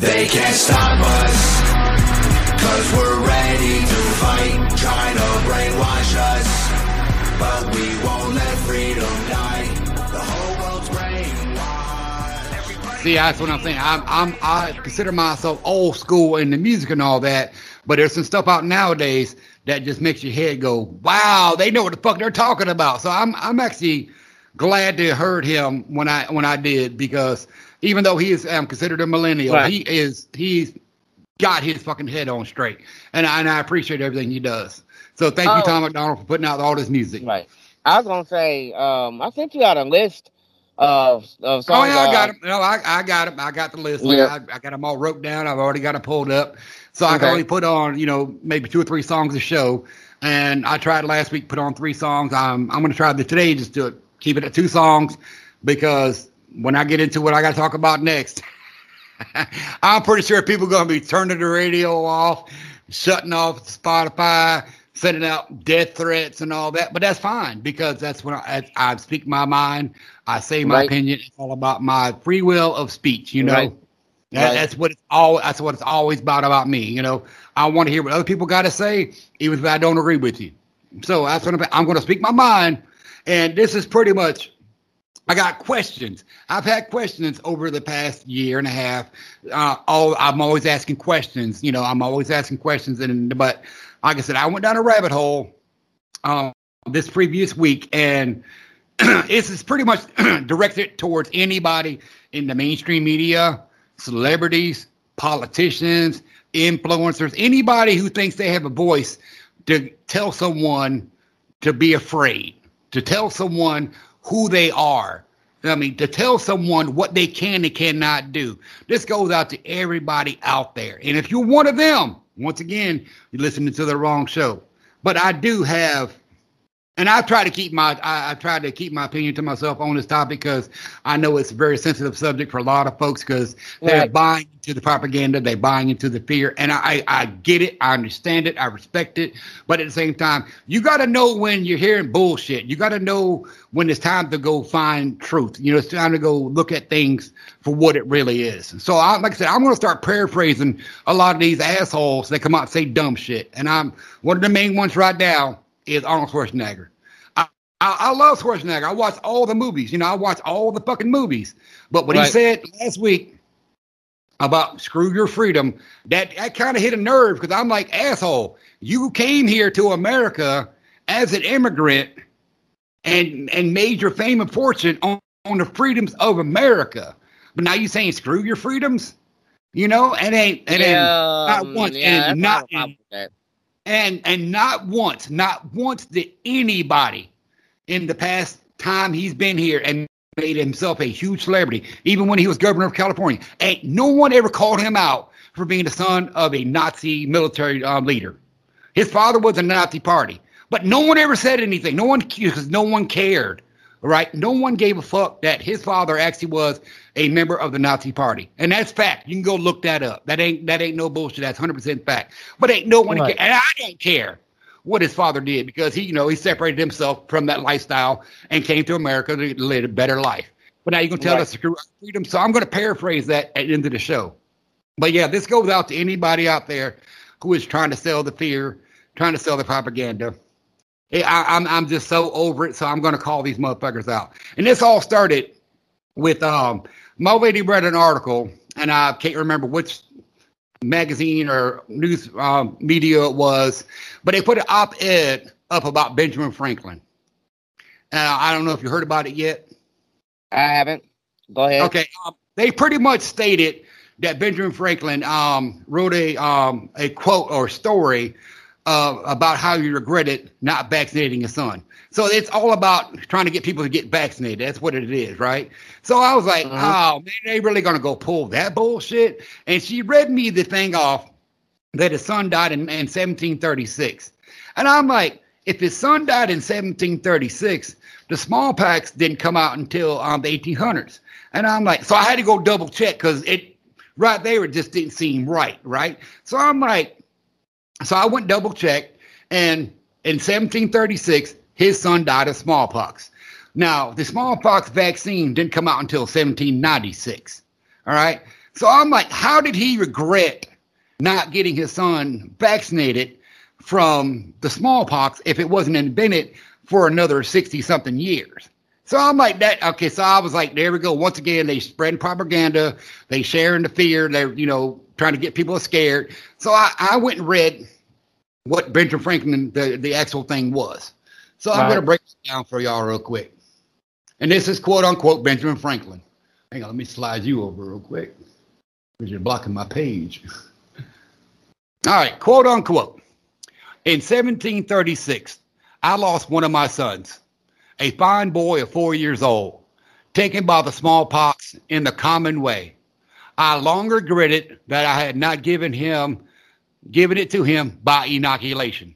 They can't stop us, cause we're ready to fight, trying to brainwash us. But we won't let freedom die. The whole world's brainwashed. See, that's what I'm saying. I'm, I'm, I consider myself old school in the music and all that, but there's some stuff out nowadays that just makes your head go, "Wow, they know what the fuck they're talking about." So I'm, I'm actually glad to heard him when I, when I did because even though he is um, considered a millennial, Right. he is, he's got his fucking head on straight, and I, and I appreciate everything he does. So thank you, Oh. Tom McDonald, for putting out all this music. Right. I was gonna say, um, I sent you out a list of of songs. Oh yeah, I got him. No, I, I got him. I got the list. Yeah. I, I got them all wrote down. I've already got them pulled up, so I can only put on you know maybe two or three songs a show. And I tried last week put on three songs. I'm I'm going to try the today just to keep it at two songs because when I get into what I got to talk about next, [laughs] I'm pretty sure people are going to be turning the radio off, shutting off Spotify, sending out death threats and all that. But that's fine because that's when I, I speak my mind. I say my Right. opinion. It's all about my free will of speech, you know. Right. That, Right. That's what it's all. That's what it's always about about me. You know, I want to hear what other people got to say, even if I don't agree with you. So that's what I'm. I'm going to speak my mind, and this is pretty much. I got questions. I've had questions over the past year and a half. Uh, all I'm always asking questions. You know, I'm always asking questions, and but like I said, I went down a rabbit hole um, this previous week, and [clears throat] this is pretty much [clears throat] directed towards anybody in the mainstream media, celebrities, politicians, influencers, anybody who thinks they have a voice to tell someone to be afraid, to tell someone who they are. I mean, to tell someone what they can and cannot do. This goes out to everybody out there. And if you're one of them, once again, you're listening to the wrong show. But I do have and I try to keep my I, I try to keep my opinion to myself on this topic because I know it's a very sensitive subject for a lot of folks because they're Right. buying into the propaganda, they're buying into the fear, and I I get it, I understand it, I respect it, but at the same time, you got to know when you're hearing bullshit. You got to know when it's time to go find truth. You know, it's time to go look at things for what it really is. So, I, like I said, I'm going to start paraphrasing a lot of these assholes that come out and say dumb shit, and I'm one of the main ones right now is Arnold Schwarzenegger. I, I, I love Schwarzenegger. I watch all the movies. You know, I watch all the fucking movies. But what he said last week about screw your freedom, that, that kind of hit a nerve because I'm like, asshole, you came here to America as an immigrant and and made your fame and fortune on, on the freedoms of America. But now you saying screw your freedoms? You know, and ain't and ain't not um, once yeah, and not a problem with that. And and not once, not once did anybody in the past time he's been here and made himself a huge celebrity, even when he was governor of California. Ain't no one ever called him out for being the son of a Nazi military um, leader. His father was a Nazi party, but no one ever said anything. No one because no one cared. Right? No one gave a fuck that his father actually was a member of the Nazi party, and that's fact. You can go look that up. That ain't that ain't no bullshit. That's hundred percent fact. But ain't no one Right. and I don't care what his father did because he, you know, he separated himself from that lifestyle and came to America to live a better life. But now you're gonna tell Right. us to screw our freedom. So I'm gonna paraphrase that at the end of the show. But yeah, this goes out to anybody out there who is trying to sell the fear, trying to sell the propaganda. Eh, I, I'm I'm just so over it. So I'm going to call these motherfuckers out. And this all started with um my lady read an article, and I can't remember which magazine or news um, media it was, but they put an op-ed up about Benjamin Franklin. Uh, I don't know if you heard about it yet. I haven't. Go ahead. Okay, um, they pretty much stated that Benjamin Franklin um, wrote a um, a quote or story uh, about how he regretted not vaccinating your son. So it's all about trying to get people to get vaccinated. That's what it is, right? So I was like, Mhm. oh man, they really gonna go pull that bullshit? And she read me the thing off that his son died in, in 1736, and I'm like, if his son died in 1736, the smallpox didn't come out until um, the 1800s. And I'm like, so I had to go double check because it right there it just didn't seem right, right? So I'm like, so I went double checked, and in 1736, his son died of smallpox. Now, the smallpox vaccine didn't come out until 1796. All right. So I'm like, how did he regret not getting his son vaccinated from the smallpox if it wasn't invented for another 60 something years? So I'm like that. Okay, so I was like, there we go. Once again, they spread propaganda, they sharing the fear, they're you know trying to get people scared. So I, I went and read what Benjamin Franklin the, the actual thing was. So I'm Right. gonna break it down for y'all real quick. And this is quote unquote Benjamin Franklin. Hang on, let me slide you over real quick. Because you're blocking my page. [laughs] All right, quote unquote. In 1736, I lost one of my sons, a fine boy of four years old, taken by the smallpox in the common way. I long regretted that I had not given him given it to him by inoculation,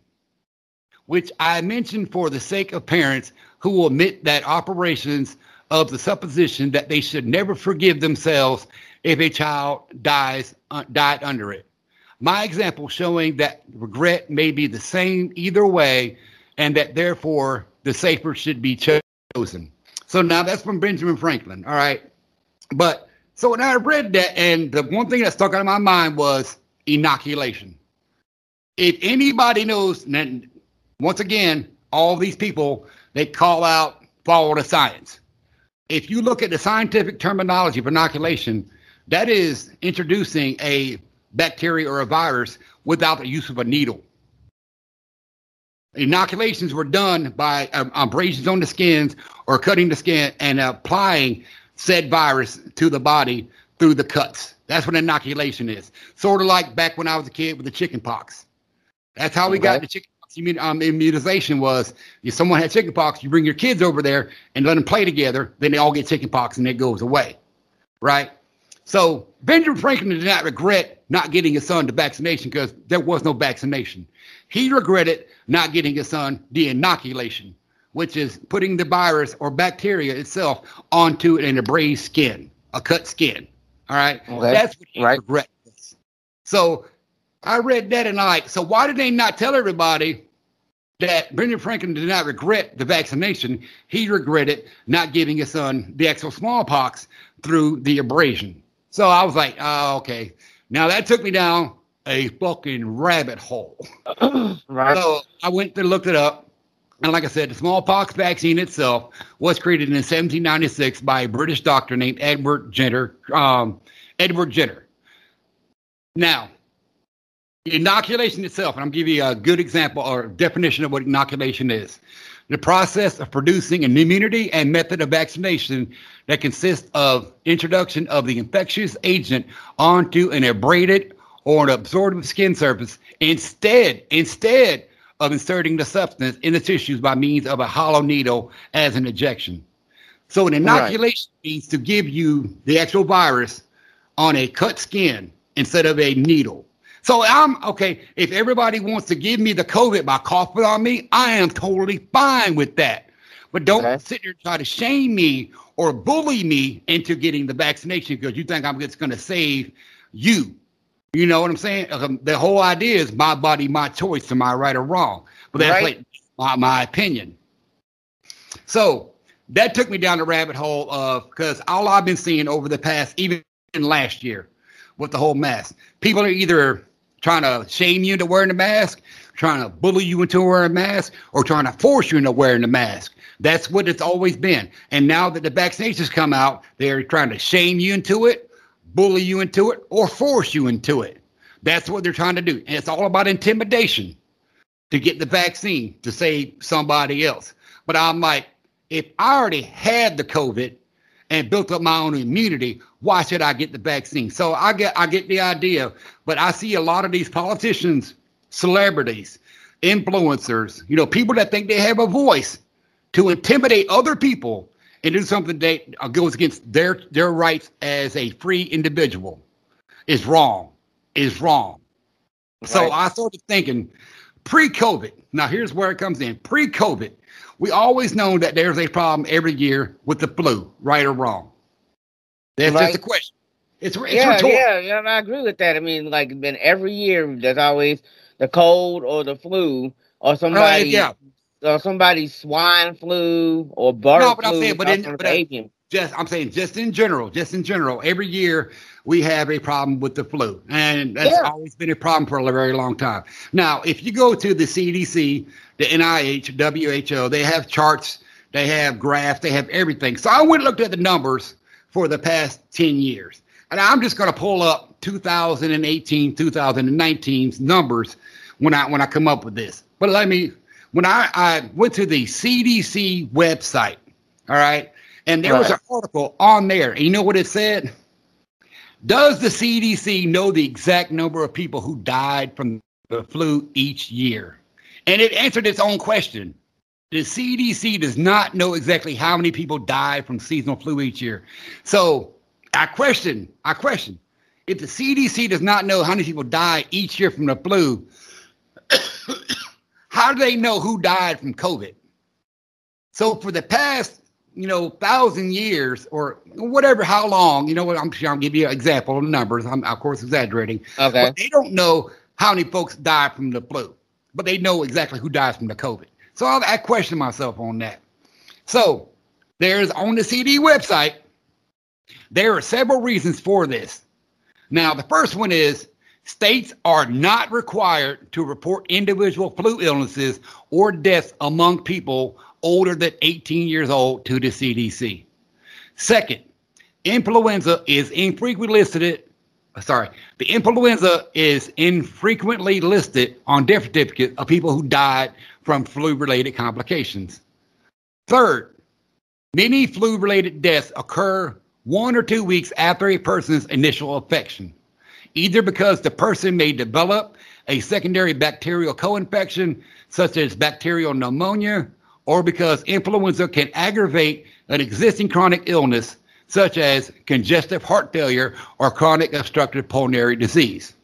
which I mention for the sake of parents who will admit that operations of the supposition that they should never forgive themselves if a child dies uh, died under it. My example showing that regret may be the same either way, and that therefore the safer should be chosen. So now that's from Benjamin Franklin. All right. But So when I read that, and the one thing that stuck out of my mind was inoculation. If anybody knows, then once again, all these people they call out follow the science. If you look at the scientific terminology of inoculation, that is introducing a bacteria or a virus without the use of a needle. Inoculations were done by um, abrasions on the skins or cutting the skin and applying said virus to the body through the cuts. That's what inoculation is. Sort of like back when I was a kid with the chicken pox. That's how we Okay. got the chicken pox immun- um, immunization was if someone had chicken pox, you bring your kids over there and let them play together, then they all get chicken pox and it goes away. Right? So Benjamin Franklin did not regret not getting his son the vaccination because there was no vaccination. He regretted not getting his son the inoculation, which is putting the virus or bacteria itself onto an abrased skin, a cut skin. All right. Okay. That's what he Right. regrets. So I read that and I like, so why did they not tell everybody that Benjamin Franklin did not regret the vaccination? He regretted not giving his son the actual smallpox through the abrasion. So I was like, oh, okay. Now that took me down a fucking rabbit hole. [clears throat] Right. So I went and looked it up. And like I said, the smallpox vaccine itself was created in 1796 by a British doctor named Edward Jenner. Um, Edward Jenner. Now, inoculation itself, and I'm giving you a good example or definition of what inoculation is. The process of producing an immunity and method of vaccination that consists of introduction of the infectious agent onto an abraded or an absorbent skin surface instead instead of inserting the substance in the tissues by means of a hollow needle as an injection. So an inoculation means to give you the actual virus on a cut skin instead of a needle. So I'm okay. If everybody wants to give me the COVID by coughing on me, I am totally fine with that. But don't Okay. sit there and try to shame me or bully me into getting the vaccination because you think I'm just going to save you. You know what I'm saying? Um, the whole idea is my body, my choice. Am I right or wrong? But that's Right. like my, my opinion. So that took me down the rabbit hole of because all I've been seeing over the past, even last year, with the whole mask, people are either trying to shame you into wearing a mask, trying to bully you into wearing a mask, or trying to force you into wearing a mask. That's what it's always been. And now that the vaccinations come out, they're trying to shame you into it, bully you into it, or force you into it. That's what they're trying to do. And it's all about intimidation to get the vaccine to save somebody else. But I'm like, if I already had the COVID and built up my own immunity, why should I get the vaccine? So I get I get the idea, but I see a lot of these politicians, celebrities, influencers, you know, people that think they have a voice to intimidate other people and do something that goes against their their rights as a free individual is wrong. Is wrong. So I started thinking pre-COVID. Now here's where it comes in. Pre-COVID, we always know that there's a problem every year with the flu, right or wrong. That's Right. just a question. It's, it's yeah, rhetorical. yeah, yeah, I agree with that. I mean, like, been every year there's always the cold or the flu or somebody, yeah. Or somebody's swine flu or bird No, but I'm saying, but in- but, uh, avian. just I'm saying just in general, just in general, every year we have a problem with the flu. And that's Yeah. always been a problem for a very long time. Now, if you go to the CDC, the NIH, WHO, they have charts, they have graphs, they have everything. So I went and looked at the numbers for the past 10 years. And I'm just going to pull up 2018, 2019's numbers when I when I come up with this. But let me when I, I went to the CDC website, all right, and there was an article on there. And you know what it said? Does the CDC know the exact number of people who died from the flu each year? And it answered its own question. The CDC does not know exactly how many people die from seasonal flu each year. So I question, I question, if the CDC does not know how many people die each year from the flu, how do they know who died from COVID? So for the past, you know, thousand years or whatever, how long, you know what, I'm sure I'll give you an example of numbers. I'm of course exaggerating. Okay. But they don't know how many folks died from the flu, but they know exactly who dies from the COVID. So I, I question myself on that. So there's on the CD website, There are several reasons for this. Now, the first one is states are not required to report individual flu illnesses or deaths among people older than 18 years old to the CDC. Second, influenza is infrequently listed. Sorry, the influenza is infrequently listed on death certificates of people who died from flu related complications. Third, many flu related deaths occur one or two weeks after a person's initial infection, either because the person may develop a secondary bacterial co infection, such as bacterial pneumonia, or because influenza can aggravate an existing chronic illness, such as congestive heart failure or chronic obstructive pulmonary disease.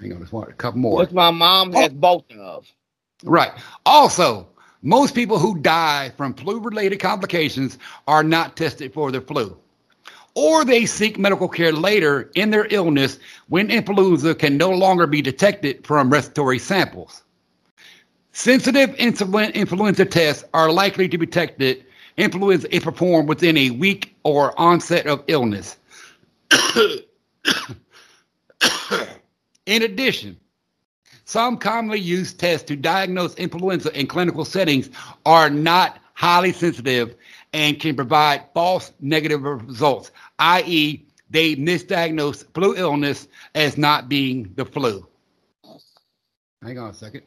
Hang on, just want a couple more. Which my mom has oh. both of. Right. Also, most people who die from flu related complications are not tested for the flu. Or they seek medical care later in their illness when influenza can no longer be detected from respiratory samples. Sensitive influ- influenza tests are likely to be detected influenza if performed within a week or onset of illness. [coughs] in addition, some commonly used tests to diagnose influenza in clinical settings are not highly sensitive and can provide false negative results, i.e., they misdiagnose flu illness as not being the flu. Hang on a second.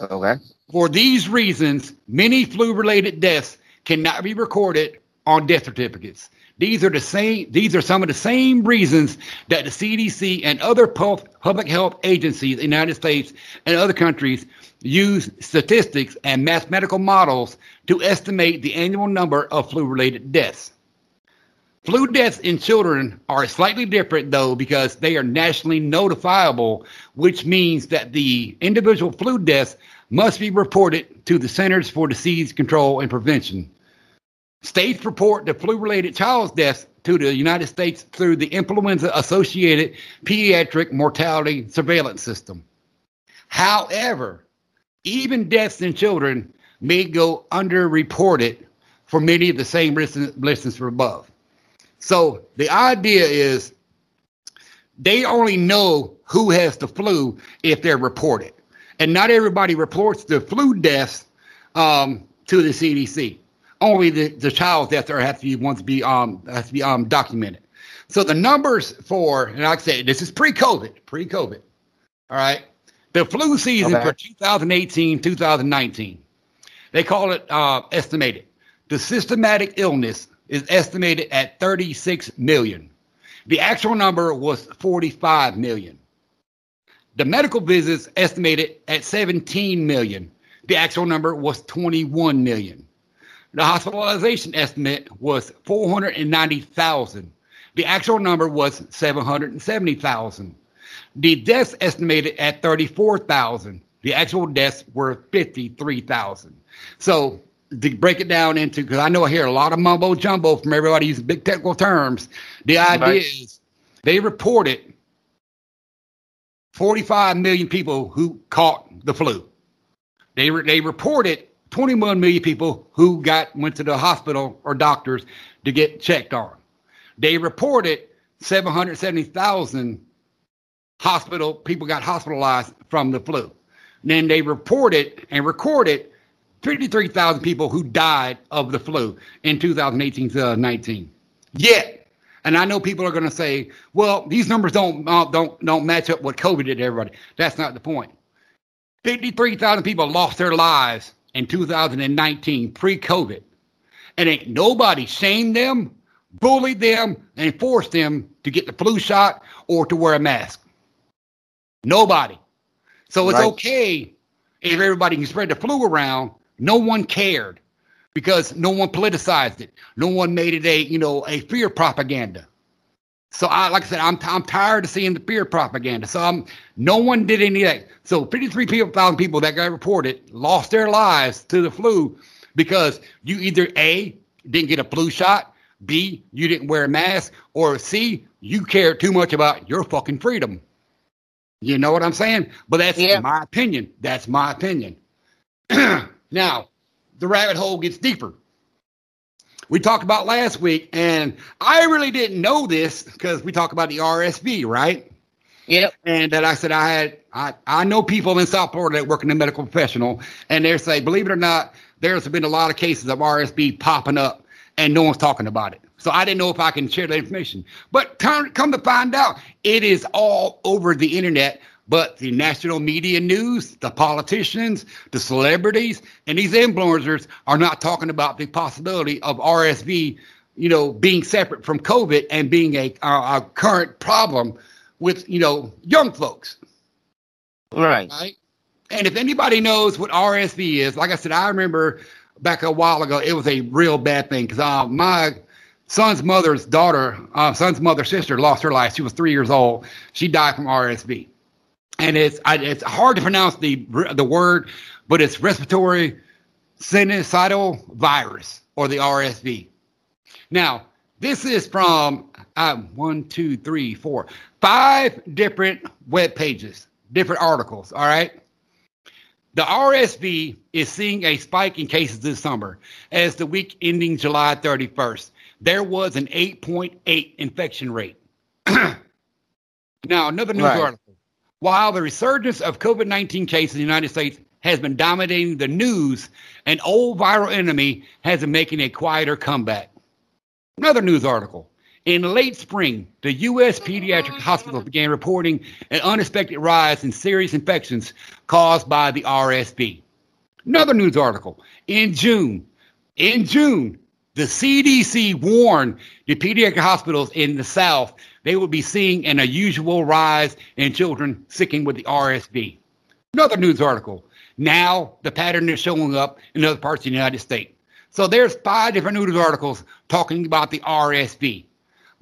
Okay. For these reasons, many flu related deaths cannot be recorded on death certificates. These are the same these are some of the same reasons that the CDC and other public health agencies in the United States and other countries use statistics and mathematical models to estimate the annual number of flu related deaths. Flu deaths in children are slightly different, though, because they are nationally notifiable, which means that the individual flu deaths must be reported to the Centers for Disease Control and Prevention. States report the flu related child's deaths to the United States through the Influenza Associated Pediatric Mortality Surveillance System. However, even deaths in children may go underreported for many of the same reasons listed above. So the idea is they only know who has the flu if they're reported. And not everybody reports the flu deaths um, to the CDC. Only the, the child deaths are have to be to be um have to be um documented. So the numbers for, and like I said, this is pre-COVID, pre-COVID. All right. The flu season Okay. for 2018, 2019. They call it uh, estimated. The systematic illness is estimated at 36 million. The actual number was 45 million. The medical visits estimated at 17 million. The actual number was 21 million. The hospitalization estimate was 490,000. The actual number was 770,000. The deaths estimated at 34,000. The actual deaths were 53,000. So to break it down into, because I know I hear a lot of mumbo jumbo from everybody using big technical terms. The idea Right. is they reported 45 million people who caught the flu. They re- they reported 21 million people who got went to the hospital or doctors to get checked on. They reported 770,000 hospital people got hospitalized from the flu. Then they reported and recorded 53,000 people who died of the flu in 2018-19. Yet, and I know people are going to say, "Well, these numbers don't uh, don't don't match up what COVID did to everybody." That's not the point. 53,000 people lost their lives in 2019 pre-COVID, and ain't nobody shamed them, bullied them, and forced them to get the flu shot or to wear a mask. Nobody. So it's Right. okay if everybody can spread the flu around. No one cared because no one politicized it. No one made it a you know a fear propaganda. So I like I said, I'm I'm tired of seeing the fear propaganda. So I'm no one did anything. So 53 people, thousand people that got reported lost their lives to the flu because you either a didn't get a flu shot, b you didn't wear a mask, or c you cared too much about your fucking freedom. You know what I'm saying? But that's Yeah. my opinion. That's my opinion. [clears throat] now, the rabbit hole gets deeper. We talked about last week, and I really didn't know this because we talked about the RSV, right? Yep. And that I said I had I, I know people in South Florida that work in the medical professional, and they say, believe it or not, there's been a lot of cases of RSV popping up, and no one's talking about it. So I didn't know if I can share that information. But come, come to find out, it is all over the internet. But the national media news, the politicians, the celebrities, and these influencers are not talking about the possibility of RSV, you know, being separate from COVID and being a, a, a current problem with, you know, young folks. Right. Right. And if anybody knows what RSV is, like I said, I remember back a while ago, it was a real bad thing because uh, my son's mother's daughter, uh, son's mother's sister, lost her life. She was three years old. She died from RSV, and it's I, it's hard to pronounce the the word, but it's respiratory sinusoidal virus or the RSV. Now, this is from uh, one, two, three, four, five different web pages, different articles. All right. The RSV is seeing a spike in cases this summer as the week ending July 31st. There was an 8.8 infection rate. [clears throat] now, another news Right. article. While the resurgence of COVID 19 cases in the United States has been dominating the news, an old viral enemy has been making a quieter comeback. Another news article. In late spring, the U.S. pediatric hospitals began reporting an unexpected rise in serious infections caused by the RSV. Another news article. In June, in June, the CDC warned the pediatric hospitals in the South they would be seeing an unusual rise in children sicking with the RSV. Another news article. Now the pattern is showing up in other parts of the United States. So there's five different news articles talking about the RSV.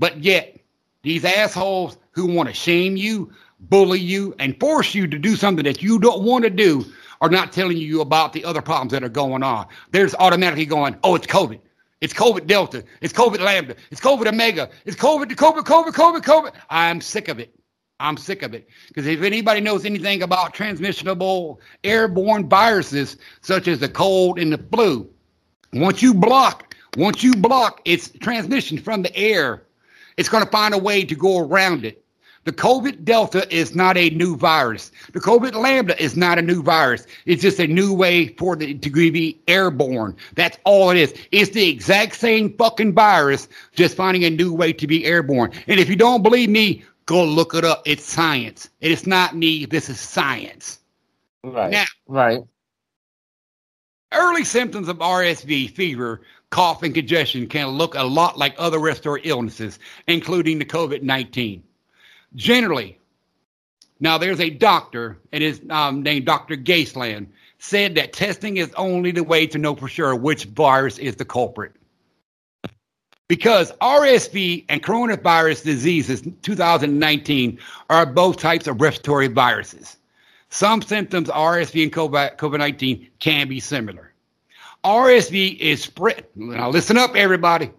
But yet, these assholes who want to shame you, bully you, and force you to do something that you don't want to do are not telling you about the other problems that are going on. There's automatically going, oh, it's COVID. It's COVID Delta. It's COVID Lambda. It's COVID Omega. It's COVID, COVID, COVID, COVID, COVID. I'm sick of it. I'm sick of it. Because if anybody knows anything about transmissible airborne viruses, such as the cold and the flu, once you block, once you block its transmission from the air, it's going to find a way to go around it. The COVID Delta is not a new virus. The COVID Lambda is not a new virus. It's just a new way for it to be airborne. That's all it is. It's the exact same fucking virus, just finding a new way to be airborne. And if you don't believe me, go look it up. It's science. It's not me. This is science. Right. Now, Right. Early symptoms of RSV, fever, cough, and congestion can look a lot like other respiratory illnesses, including the COVID 19. Generally, now there's a doctor, and his um, named Dr. Gaisland, said that testing is only the way to know for sure which virus is the culprit. Because RSV and coronavirus diseases 2019 are both types of respiratory viruses. Some symptoms RSV and COVID 19 can be similar. RSV is spread. Now, listen up, everybody.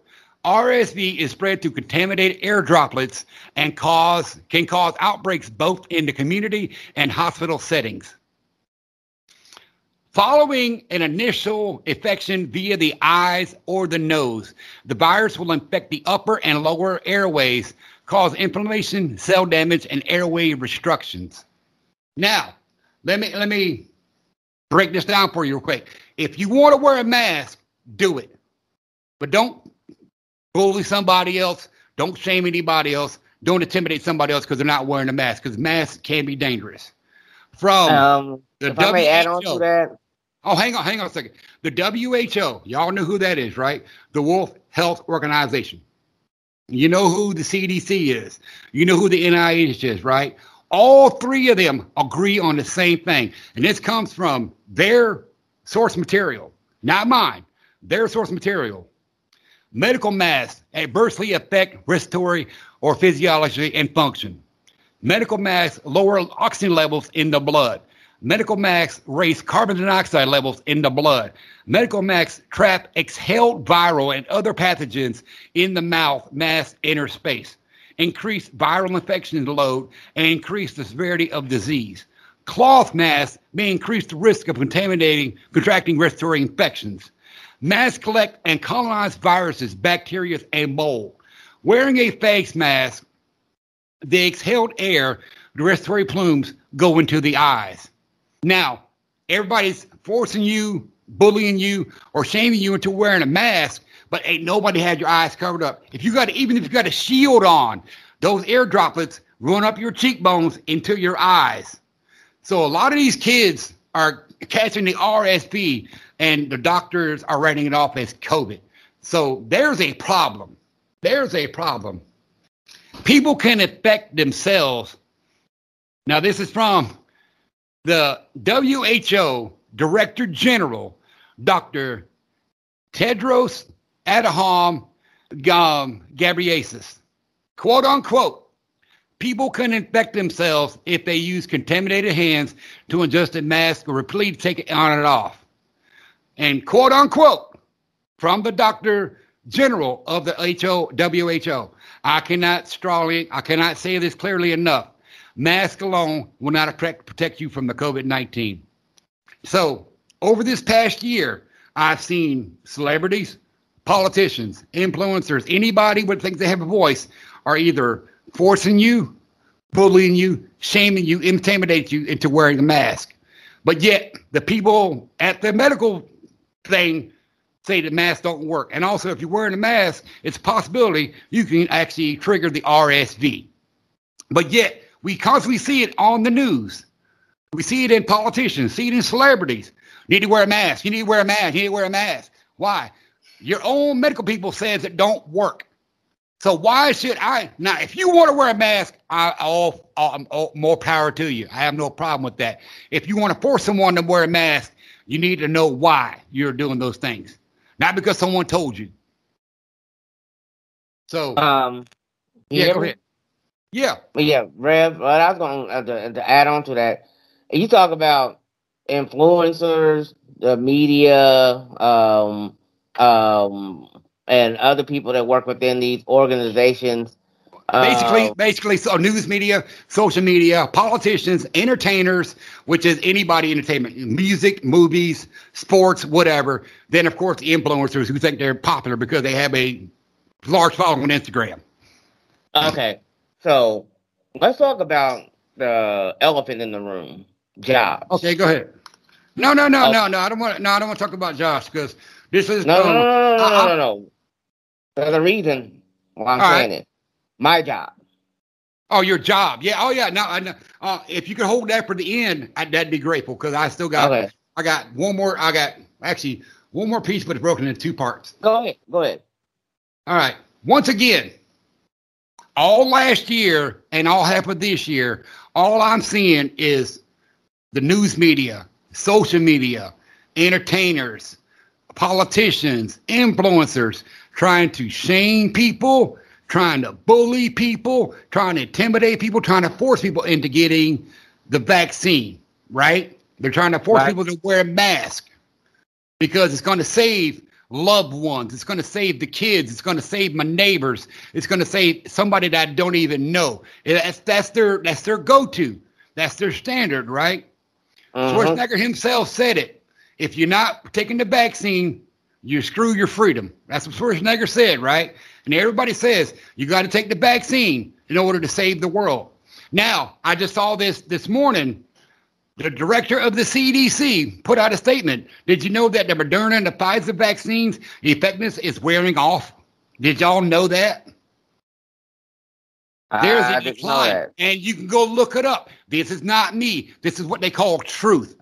RSV is spread through contaminated air droplets and cause can cause outbreaks both in the community and hospital settings. Following an initial infection via the eyes or the nose, the virus will infect the upper and lower airways, cause inflammation, cell damage, and airway restrictions. Now, let me let me break this down for you real quick. If you want to wear a mask, do it. But don't bully somebody else. Don't shame anybody else. Don't intimidate somebody else because they're not wearing a mask because masks can be dangerous. From Um, the if I may add on WHO. to that, Oh, hang on, hang on a second. The WHO, y'all know who that is, right? The World Health Organization. You know who the CDC is. You know who the NIH is, right? All three of them agree on the same thing. And this comes from their source material, not mine, their source material. Medical masks adversely affect respiratory or physiology and function. Medical masks lower oxygen levels in the blood. Medical masks raise carbon dioxide levels in the blood. Medical masks trap exhaled viral and other pathogens in the mouth, mask, inner space. Increase viral infection load and increase the severity of disease. Cloth masks may increase the risk of contaminating, contracting respiratory infections. Masks collect and colonize viruses, bacteria, and mold. Wearing a face mask, the exhaled air, the respiratory plumes go into the eyes. Now, everybody's forcing you, bullying you, or shaming you into wearing a mask, but ain't nobody had your eyes covered up. If you got, even if you got a shield on, those air droplets run up your cheekbones into your eyes. So a lot of these kids are catching the RSV, and the doctors are writing it off as COVID. So there's a problem. There's a problem. People can infect themselves. Now, this is from the WHO Director General, Dr. Tedros Adhanom Ghebreyesus. Quote unquote, people can infect themselves if they use contaminated hands to adjust a mask or repeatedly take it on and off. And quote unquote, from the Doctor General of the HO, WHO, I cannot strongly, I cannot say this clearly enough. Mask alone will not protect you from the COVID 19. So, over this past year, I've seen celebrities, politicians, influencers, anybody would think they have a voice are either forcing you, bullying you, shaming you, intimidating you into wearing a mask. But yet, the people at the medical thing say that masks don't work. And also, if you're wearing a mask, it's a possibility you can actually trigger the RSV. But yet, we constantly see it on the news. We see it in politicians, see it in celebrities. You need to wear a mask. You need to wear a mask. You need to wear a mask. Why? Your own medical people says it don't work. So why should I now? If you want to wear a mask, I all, all, all more power to you. I have no problem with that. If you want to force someone to wear a mask, you need to know why you're doing those things, not because someone told you. So Um, you yeah, go ahead. Yeah, yeah, Rev, But I was going uh, to, to add on to that, you talk about influencers, the media, um, um, and other people that work within these organizations. basically, Uh, basically, so news media, social media, politicians, entertainers, which is anybody entertainment, music, movies, sports, whatever. Then, of course, the influencers who think they're popular because they have a large following on Instagram. okay, so let's talk about the elephant in the room, jobs. Okay, go ahead. No, no, no, Oh. no, no. I don't want. No, I don't want to talk about Josh because this is No, no, um, no, no, no, I- no, I- no, no. There's a reason why I'm All saying it. My job. Oh, your job. Yeah. Oh, yeah. No, I know. Uh, if you could hold that for the end, I, that'd be grateful because I still got. Okay. I got one more. I got actually one more piece, but it's broken into two parts. Go ahead. Go ahead. All right. Once again, all last year and all half of this year, all I'm seeing is the news media, social media, entertainers, politicians, influencers trying to shame people, trying to bully people, trying to intimidate people, trying to force people into getting the vaccine, right? They're trying to force Right. people to wear a mask because it's going to save loved ones. It's going to save the kids. It's going to save my neighbors. It's going to save somebody that I don't even know. That's that's their that's their go-to. That's their standard, right? Mhm. Schwarzenegger himself said it. If you're not taking the vaccine, you screw your freedom. That's what Schwarzenegger said, right? And everybody says you got to take the vaccine in order to save the world. Now, I just saw this this morning. The director of the CDC put out a statement. Did you know that the Moderna and the Pfizer vaccines effectiveness is wearing off? Did y'all know that? There's a decline, and you can go look it up. This is not me. This is what they call truth.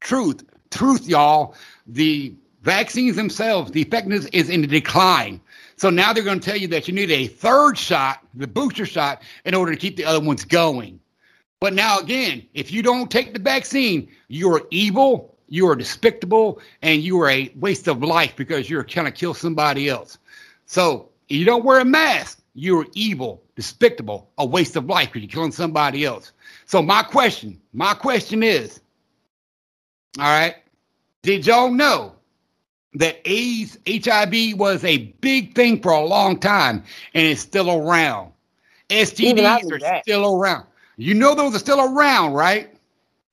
Truth, truth, y'all. The vaccines themselves, the effectiveness is in decline. So now they're going to tell you that you need a third shot, the booster shot, in order to keep the other ones going. But now again, if you don't take the vaccine, you're evil, you are despicable, and you are a waste of life because you're trying to kill somebody else. So you don't wear a mask, you're evil, despicable, a waste of life because you're killing somebody else. So my question, my question is, all right, did y'all know that AIDS, HIV was a big thing for a long time and it's still around? STDs are that. still around. You know those are still around, right?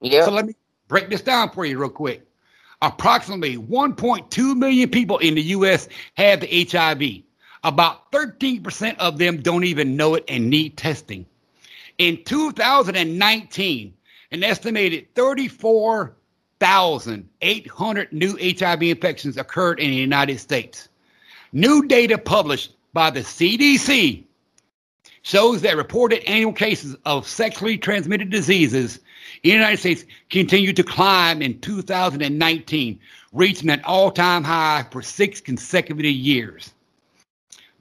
Yeah. So let me break this down for you real quick. approximately 1.2 million people in the U.S. have the HIV. About 13% of them don't even know it and need testing. In 2019, an estimated 34,800 new HIV infections occurred in the United States. New data published by the CDC shows that reported annual cases of sexually transmitted diseases in the United States continued to climb in 2019, reaching an all time high for six consecutive years.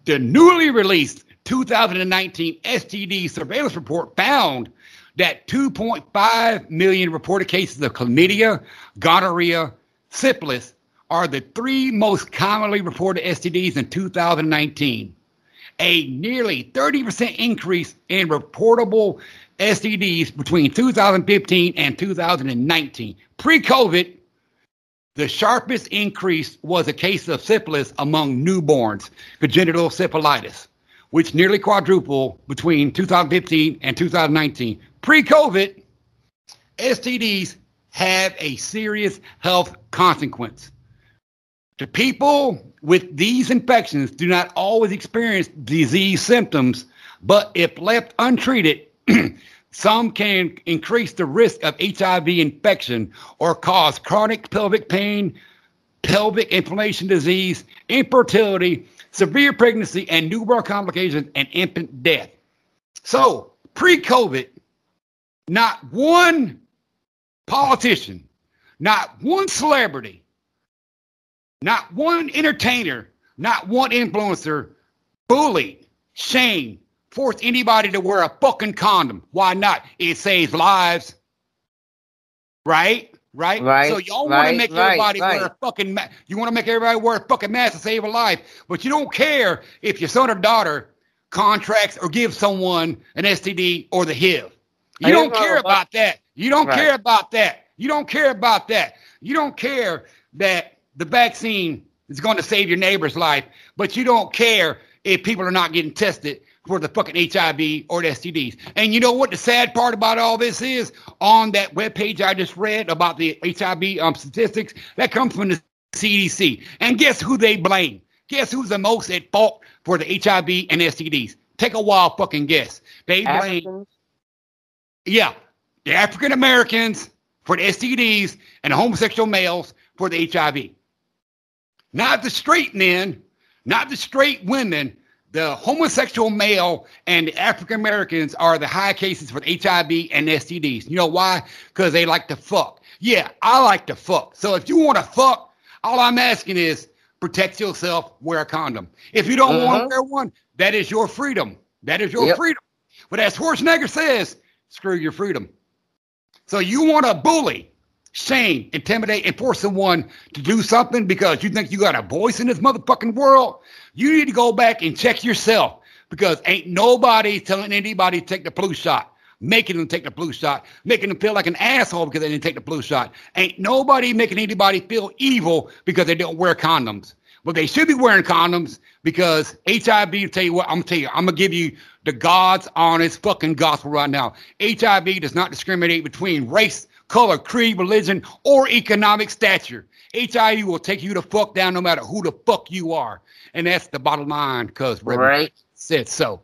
The newly released 2019 STD surveillance report found that 2.5 million reported cases of chlamydia, gonorrhea, syphilis are the three most commonly reported STDs in 2019. A nearly 30% increase in reportable STDs between 2015 and 2019. Pre COVID, the sharpest increase was a case of syphilis among newborns, congenital syphilitis, which nearly quadrupled between 2015 and 2019. Pre COVID, STDs have a serious health consequence. The people with these infections do not always experience disease symptoms, but if left untreated, [clears throat] some can increase the risk of HIV infection or cause chronic pelvic pain, pelvic inflammation disease, infertility, severe pregnancy, and newborn complications and infant death. So, pre COVID, not one politician, not one celebrity, not one entertainer, not one influencer bullied, shamed, forced anybody to wear a fucking condom. Why not? It saves lives. Right? Right? Right, So y'all want to right, make right, everybody wear a fucking ma- you want to make everybody wear a fucking mask to save a life, but you don't care if your son or daughter contracts or gives someone an STD or the HIV. You don't care about that. You don't Right. care about that. You don't care about that. You don't care that the vaccine is going to save your neighbor's life, but you don't care if people are not getting tested for the fucking HIV or the STDs. And you know what the sad part about all this is? On that webpage I just read about the HIV um, statistics, that comes from the CDC. And guess who they blame? Guess who's the most at fault for the HIV and STDs? Take a wild fucking guess. They blame Africans. Yeah, the African Americans for the STDs and the homosexual males for the HIV. Not the straight men, not the straight women. The homosexual male and the African Americans are the high cases for the HIV and STDs. You know why? Because they like to fuck. Yeah, I like to fuck. So if you want to fuck, all I'm asking is protect yourself, wear a condom. If you don't want Mhm. to wear one, that is your freedom. That is your Yep. freedom. But as Schwarzenegger says, screw your freedom. So you want to bully, shame, intimidate, and force someone to do something because you think you got a voice in this motherfucking world? You need to go back and check yourself because ain't nobody telling anybody to take the blue shot, making them take the blue shot, making them feel like an asshole because they didn't take the blue shot. Ain't nobody making anybody feel evil because they don't wear condoms. But they should be wearing condoms because HIV, tell you what, I'm gonna tell you, I'm gonna give you the God's honest fucking gospel right now. HIV does not discriminate between race, color, creed, religion, or economic stature. HIV will take you the fuck down no matter who the fuck you are. And that's the bottom line, because Right. said so.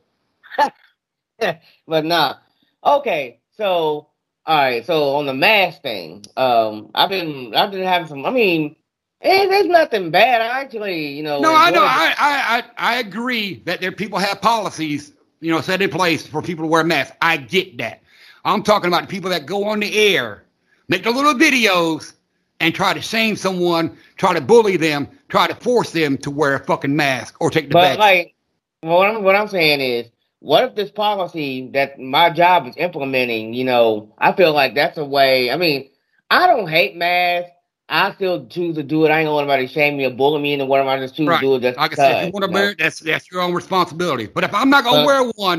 [laughs] but nah. Okay, so all right, so on the mask thing, um, I've been I've been having some. I mean, eh, there's nothing bad. I actually, you know. No, I know. I, I, I, I agree that there people have policies, you know, set in place for people to wear masks. I get that. I'm talking about the people that go on the air, make the little videos, and try to shame someone, try to bully them, try to force them to wear a fucking mask or take the But vaccine. like, what I'm what I'm saying is, what if this policy that my job is implementing? You know, I feel like that's a way. I mean, I don't hate masks. I still choose to do it. I ain't gonna let anybody shame me or bully me into what I just choose Right. to do it. Just Like I said, if you want to wear it, that's that's your own responsibility. But if I'm not gonna Uh, wear one,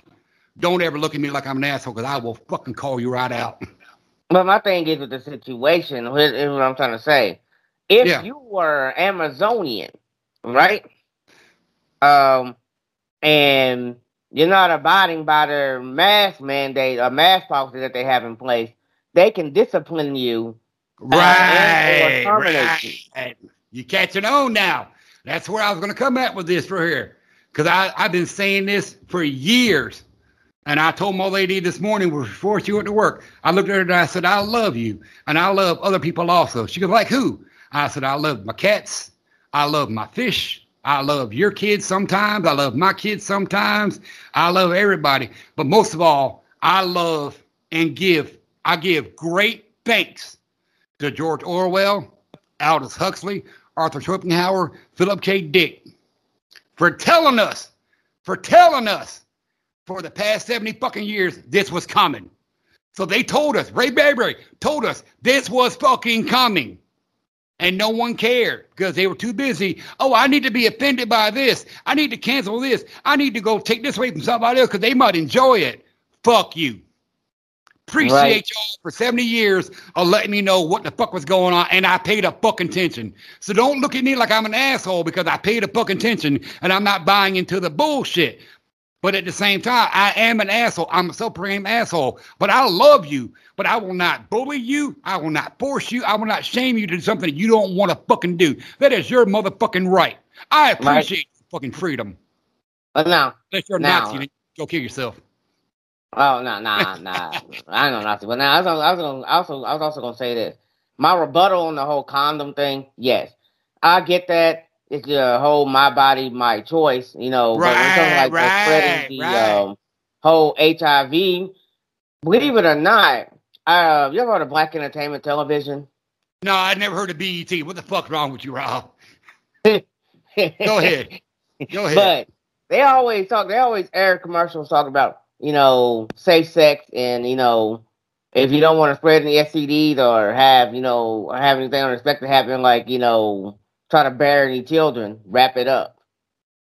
don't ever look at me like I'm an asshole because I will fucking call you right out. [laughs] But my thing is with the situation, here's, here's what I'm trying to say. If Yeah. you were Amazonian, right? Um, and you're not abiding by their mask mandate or mask policy that they have in place, they can discipline you Right, right. You catching on now. That's where I was going to come at with this right here. Because I've been saying this for years. And I told my lady this morning before she went to work, I looked at her and I said, I love you. And I love other people also. She goes, like who? I said, I love my cats. I love my fish. I love your kids sometimes. I love my kids sometimes. I love everybody. But most of all, I love and give, I give great thanks to George Orwell, Aldous Huxley, Arthur Schopenhauer, Philip K. Dick for telling us, for telling us for the past 70 fucking years this was coming. So they told us, Ray Bradbury told us this was fucking coming. And no one cared because they were too busy. Oh, I need to be offended by this. I need to cancel this. I need to go take this away from somebody else because they might enjoy it. Fuck you. Appreciate Right. y'all for 70 years of letting me know what the fuck was going on, and I paid a fucking attention. So don't look at me like I'm an asshole because I paid a fucking attention and I'm not buying into the bullshit. But at the same time, I am an asshole. I'm a supreme asshole. But I love you. But I will not bully you. I will not force you. I will not shame you to do something you don't want to fucking do. That is your motherfucking right. I appreciate your fucking freedom. But now, Unless you're Now- Nazi, go kill yourself. Oh no, nah, nah, I know not to. But now I was, I was gonna, also, I was also gonna say this. My rebuttal on the whole condom thing. Yes, I get that. It's the whole my body, my choice. You know, but when Right, like the spreading the right, right. um, whole HIV, believe it or not, uh, you ever heard of Black Entertainment Television? No, I never heard of BET. What the fuck's wrong with you, Rob? [laughs] Go ahead. Go ahead. But they always talk. They always air commercials talk about you know safe sex and you know if you don't want to spread any STDs or have you know or have anything unexpected happen, like you know try to bear any children, wrap it up.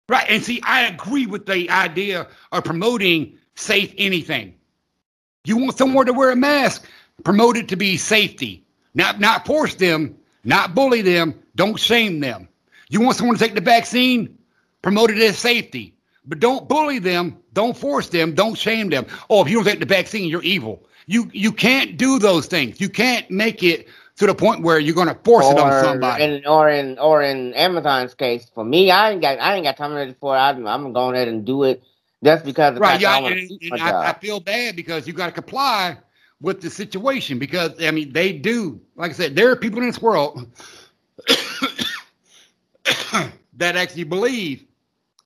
Right. And see, I agree with the idea of promoting safe anything. You want someone to wear a mask, promote it to be safety. Not not force them, not bully them, don't shame them. You want someone to take the vaccine, promote it as safety. But don't bully them, don't force them, don't shame them. Oh, if you don't take the vaccine, you're evil. You you can't do those things. You can't make it to the point where you're gonna force it on somebody. in or in or in Amazon's case, for me, I ain't got I ain't got time for it. I'm, I'm going ahead and do it just because of the right yeah I and, and I, I feel bad because you got to comply with the situation because i mean they do like i said there are people in this world [coughs] that actually believe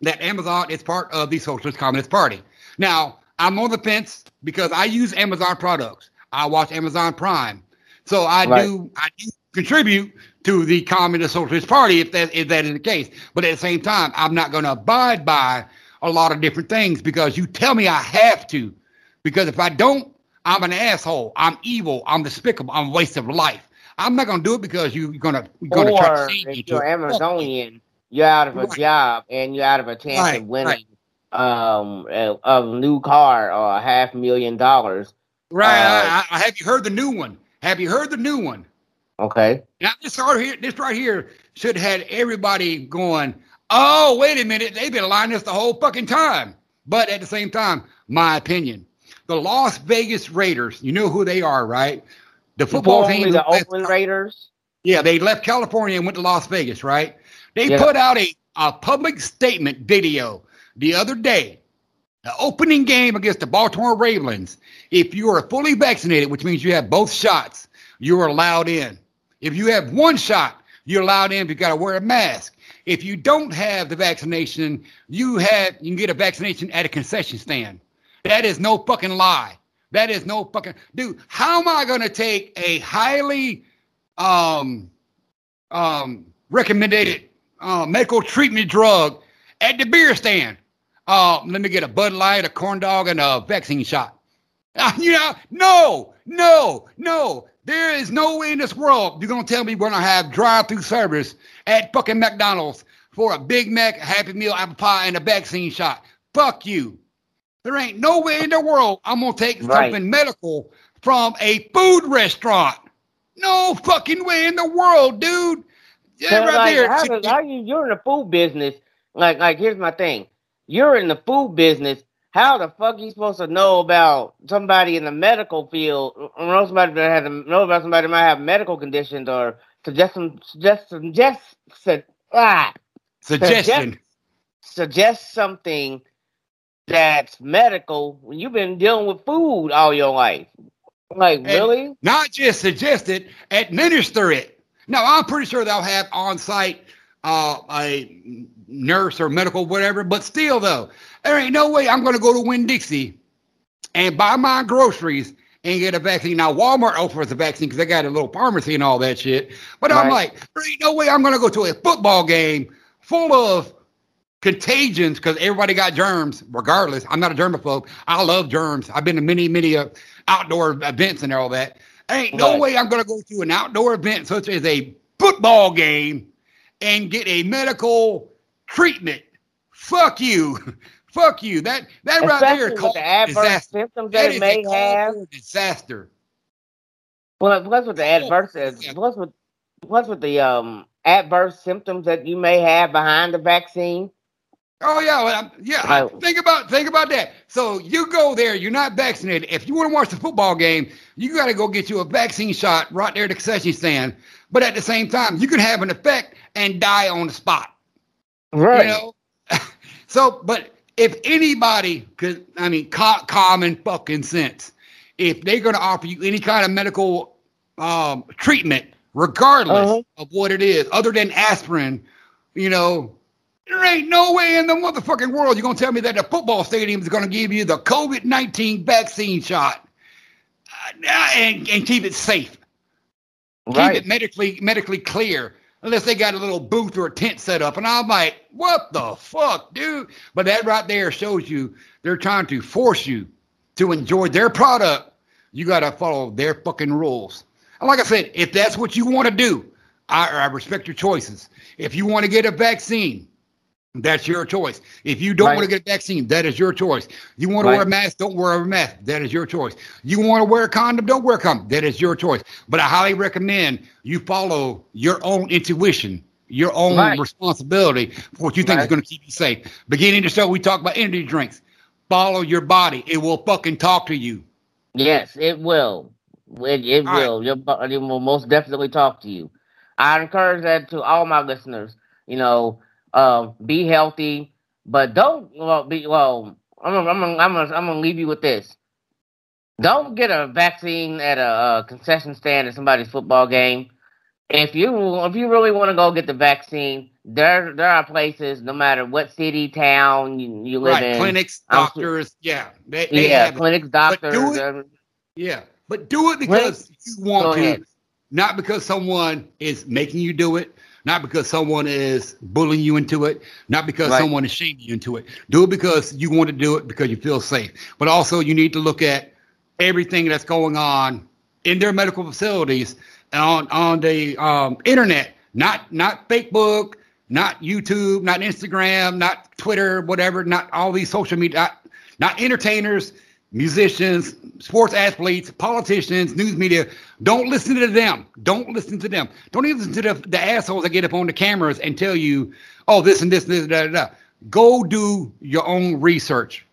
that amazon is part of the socialist communist party now i'm on the fence because i use amazon products i watch amazon prime so i Right. do i do contribute to the communist socialist party if that if that is the case but at the same time i'm not going to abide by a lot of different things because you tell me I have to. Because if I don't, I'm an asshole. I'm evil. I'm despicable. I'm a waste of life. I'm not gonna do it because you, you're gonna you're gonna try to Or shame me if you're it. Fuck you. Amazonian, you're out of a Right. job and you're out of a chance Right, of winning um a, a new car or a half million dollars. Right. Uh, I, I, have you heard the new one? Have you heard the new one? Okay. Now this right here, this right here should have had everybody going, oh, wait a minute, they've been lying this the whole fucking time. But at the same time, my opinion, the Las Vegas Raiders, you know who they are, right? The football team. the Oakland Raiders. Yeah, they left California and went to Las Vegas, right? They Yeah. put out a, a public statement video the other day. The opening game against the Baltimore Ravens. If you are fully vaccinated, which means you have both shots, you are allowed in. If you have one shot, you're allowed in. but You got to wear a mask. If you don't have the vaccination, you have you can get a vaccination at a concession stand. That is no fucking lie. That is no fucking dude. How am I going to take a highly um, um, recommended uh, medical treatment drug at the beer stand. Uh, let me get a Bud Light, a corn dog, and a vaccine shot. Uh, [laughs] you know, no, no, no. There is no way in this world you're gonna tell me we're gonna have drive-through service at fucking McDonald's for a Big Mac, a Happy Meal, apple pie, and a vaccine shot. Fuck you. There ain't no way in the world I'm gonna take Right. something medical from a food restaurant. No fucking way in the world, dude. Yeah, right like, there. How, does- how you you're in the food business? Like like here's my thing. You're in the food business. how the fuck are you supposed to know about somebody in the medical field? Or know somebody that has know about somebody that might have medical conditions or suggest some suggest suggest su- ah, Suggestion. suggest something that's medical when you've been dealing with food all your life. Like really? Not just suggest it, administer it. Now, I'm pretty sure they'll have on site uh, a nurse or medical whatever, but still, though, there ain't no way I'm going to go to Winn Dixie and buy my groceries and get a vaccine. Now, Walmart offers a vaccine because they got a little pharmacy and all that shit. But I'm like, there ain't no way I'm going to go to a football game full of contagions because everybody got germs regardless i'm not a germaphobe i love germs i've been to many many uh, outdoor events and all that ain't no Right. way i'm going to go to an outdoor event such as a football game and get a medical treatment fuck you [laughs] fuck you that that right there with called the adverse disaster symptoms that that it may a have. disaster Plus, plus with the adverse, Yeah. plus with plus with the um adverse symptoms that you may have behind the vaccine. Oh yeah, well, yeah. I- Think about think about that. So you go there, you're not vaccinated. If you want to watch the football game, you got to go get you a vaccine shot right there at the concession stand. But at the same time, you can have an effect and die on the spot. Right. You know. [laughs] so, but if anybody could, I mean, co- common fucking sense, if they're going to offer you any kind of medical um, treatment, regardless Uh-huh. of what it is, other than aspirin, you know, there ain't no way in the motherfucking world you're gonna tell me that the football stadium is gonna give you the COVID nineteen vaccine shot uh, and and keep it safe, keep it medically medically clear, unless they got a little booth or a tent set up. And I'm like, what the fuck, dude? But that right there shows you they're trying to force you to enjoy their product. You gotta follow their fucking rules. And like I said, if that's what you want to do, I, I respect your choices. If you want to get a vaccine, that's your choice. If you don't Right. want to get a vaccine, that is your choice. You want to wear a mask, don't wear a mask. That is your choice. You want to wear a condom, don't wear a condom. That is your choice. But I highly recommend you follow your own intuition, your own Right. responsibility for what you think is going to keep you safe. Beginning of the show, we talk about energy drinks. Follow your body. It will fucking talk to you. Yes, it will. It, it right. will. Your body will most definitely talk to you. I encourage that to all my listeners. You know, um, be healthy, but don't well be well. I'm gonna, I'm gonna, I'm gonna, I'm gonna leave you with this. Don't get a vaccine at a, uh concession stand at somebody's football game. If you if you really want to go get the vaccine, there there are places, no matter what city, town you, you live Right. in. Clinics, doctors. Yeah. They, they yeah, it. clinics, do doctors. it- uh, Yeah, but do it because you want to, not because someone is making you do it, not because someone is bullying you into it, not because Right. someone is shaming you into it. Do it because you want to do it because you feel safe. But also, you need to look at everything that's going on in their medical facilities on on the um, internet, not not Facebook, not YouTube, not Instagram, not Twitter, whatever, not all these social media, not, not entertainers, musicians, sports athletes, politicians, news media. Don't listen to them. Don't listen to them. Don't even listen to the, the assholes that get up on the cameras and tell you, oh, this and this, and this, da, da, da. Go do your own research.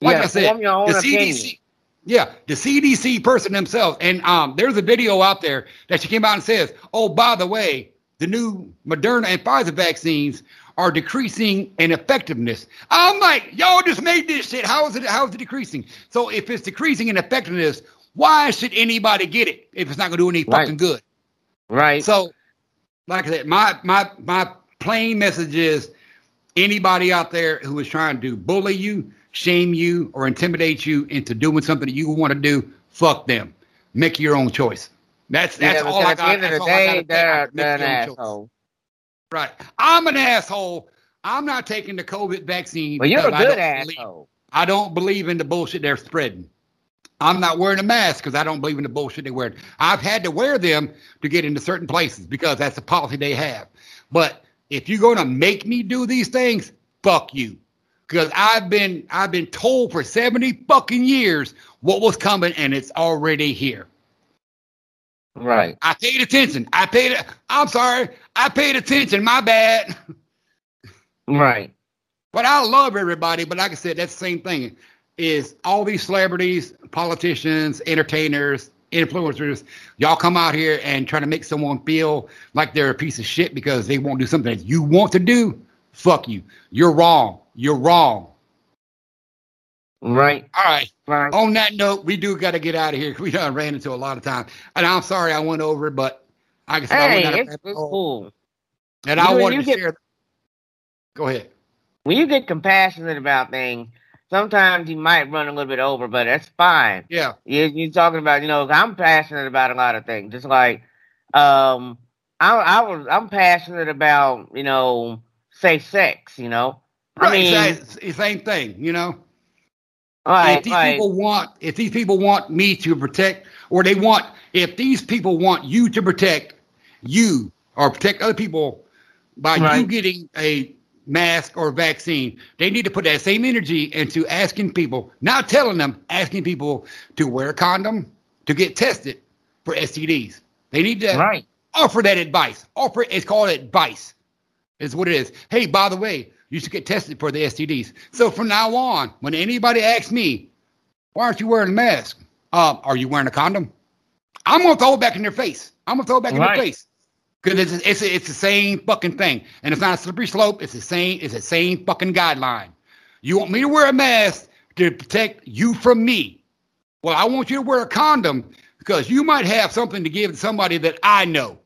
Like Yeah, I said, form your own the opinion. CDC, yeah, the CDC person themselves. And um, there's a video out there that she came out and says, oh, by the way, the new Moderna and Pfizer vaccines are decreasing in effectiveness. I'm like, y'all just made this shit. How is it? How is it decreasing? So if it's decreasing in effectiveness, why should anybody get it if it's not going to do any Right. fucking good? right. So, like I said, my my my plain message is anybody out there who is trying to bully you, shame you, or intimidate you into doing something that you want to do, fuck them. Make your own choice. That's that's yeah, all I at the end of the all I gotta day, they're, they're an asshole. Right. I'm an asshole. I'm not taking the COVID vaccine. But you're a because I good don't believe- asshole. I don't believe in the bullshit they're spreading. I'm not wearing a mask because I don't believe in the bullshit they wear. I've had to wear them to get into certain places because that's the policy they have. But if you're going to make me do these things, fuck you. Because I've been I've been told for 70 fucking years what was coming and it's already here. Right. I paid attention. I paid I'm sorry. I paid attention. My bad. Right. But I love everybody. But like I said, that's the same thing. is all these celebrities, politicians, entertainers, influencers, y'all come out here and try to make someone feel like they're a piece of shit because they won't do something that you want to do. Fuck you. You're wrong. You're wrong. Right. All right. Right. On that note, we do got to get out of here. Because [laughs] we done ran into a lot of time, and I'm sorry I went over, but I I Hey, went down it's, it's cool. and I You- wanted you to get- share. Go ahead. When you get compassionate about things, sometimes you might run a little bit over, but that's fine. Yeah. You you talking about you know I'm passionate about a lot of things. Just like um I I was I'm passionate about you know safe sex. You know I Right. mean it's the same thing, you know. If these people want if these people want me to protect or they want if these people want you to protect you or protect other people by you getting a mask or vaccine they need to put that same energy into asking people not telling them asking people to wear a condom to get tested for stds they need to right. offer that advice. Offer it's called advice is what it is. Hey, by the way, you should get tested for the STDs. So from now on, when anybody asks me, why aren't you wearing a mask? Um, are you wearing a condom? I'm gonna throw it back in their face. I'm gonna throw it back in their face. Because it's, it's it's the same fucking thing. And it's not a slippery slope, it's the same, it's the same fucking guideline. You want me to wear a mask to protect you from me. Well, I want you to wear a condom because you might have something to give to somebody that I know.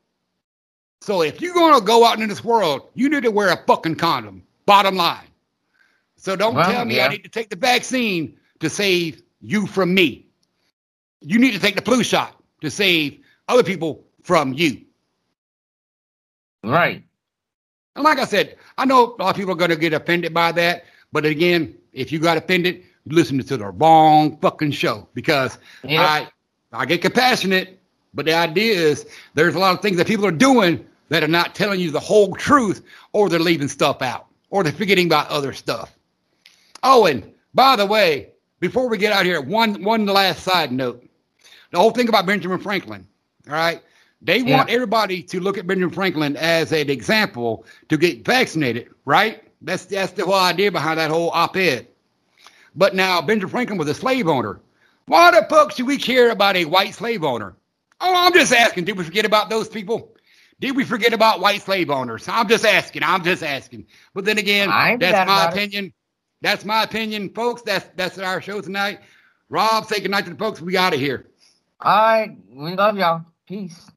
So if you're gonna go out in this world, you need to wear a fucking condom. Bottom line. So don't Well, tell me yeah. I need to take the vaccine to save you from me. You need to take the flu shot to save other people from you. right And like I said, I know a lot of people are going to get offended by that. But again, if you got offended, you listen to the wrong fucking show because Yep. I I get compassionate, but the idea is there's a lot of things that people are doing that are not telling you the whole truth, or they're leaving stuff out, or they're forgetting about other stuff. Oh, and by the way, before we get out here, one one last side note. The whole thing about Benjamin Franklin, all right? They Yeah. want everybody to look at Benjamin Franklin as an example to get vaccinated, right? That's that's the whole idea behind that whole op-ed. But now Benjamin Franklin was a slave owner. Why the fuck should we care about a white slave owner? Oh, I'm just asking. Did we forget about those people? Did we forget about white slave owners? I'm just asking. I'm just asking. But then again, that's my about it. opinion. That's my opinion, folks. That's that's our show tonight. Rob, say goodnight to the folks. We out of here. all right we love y'all peace.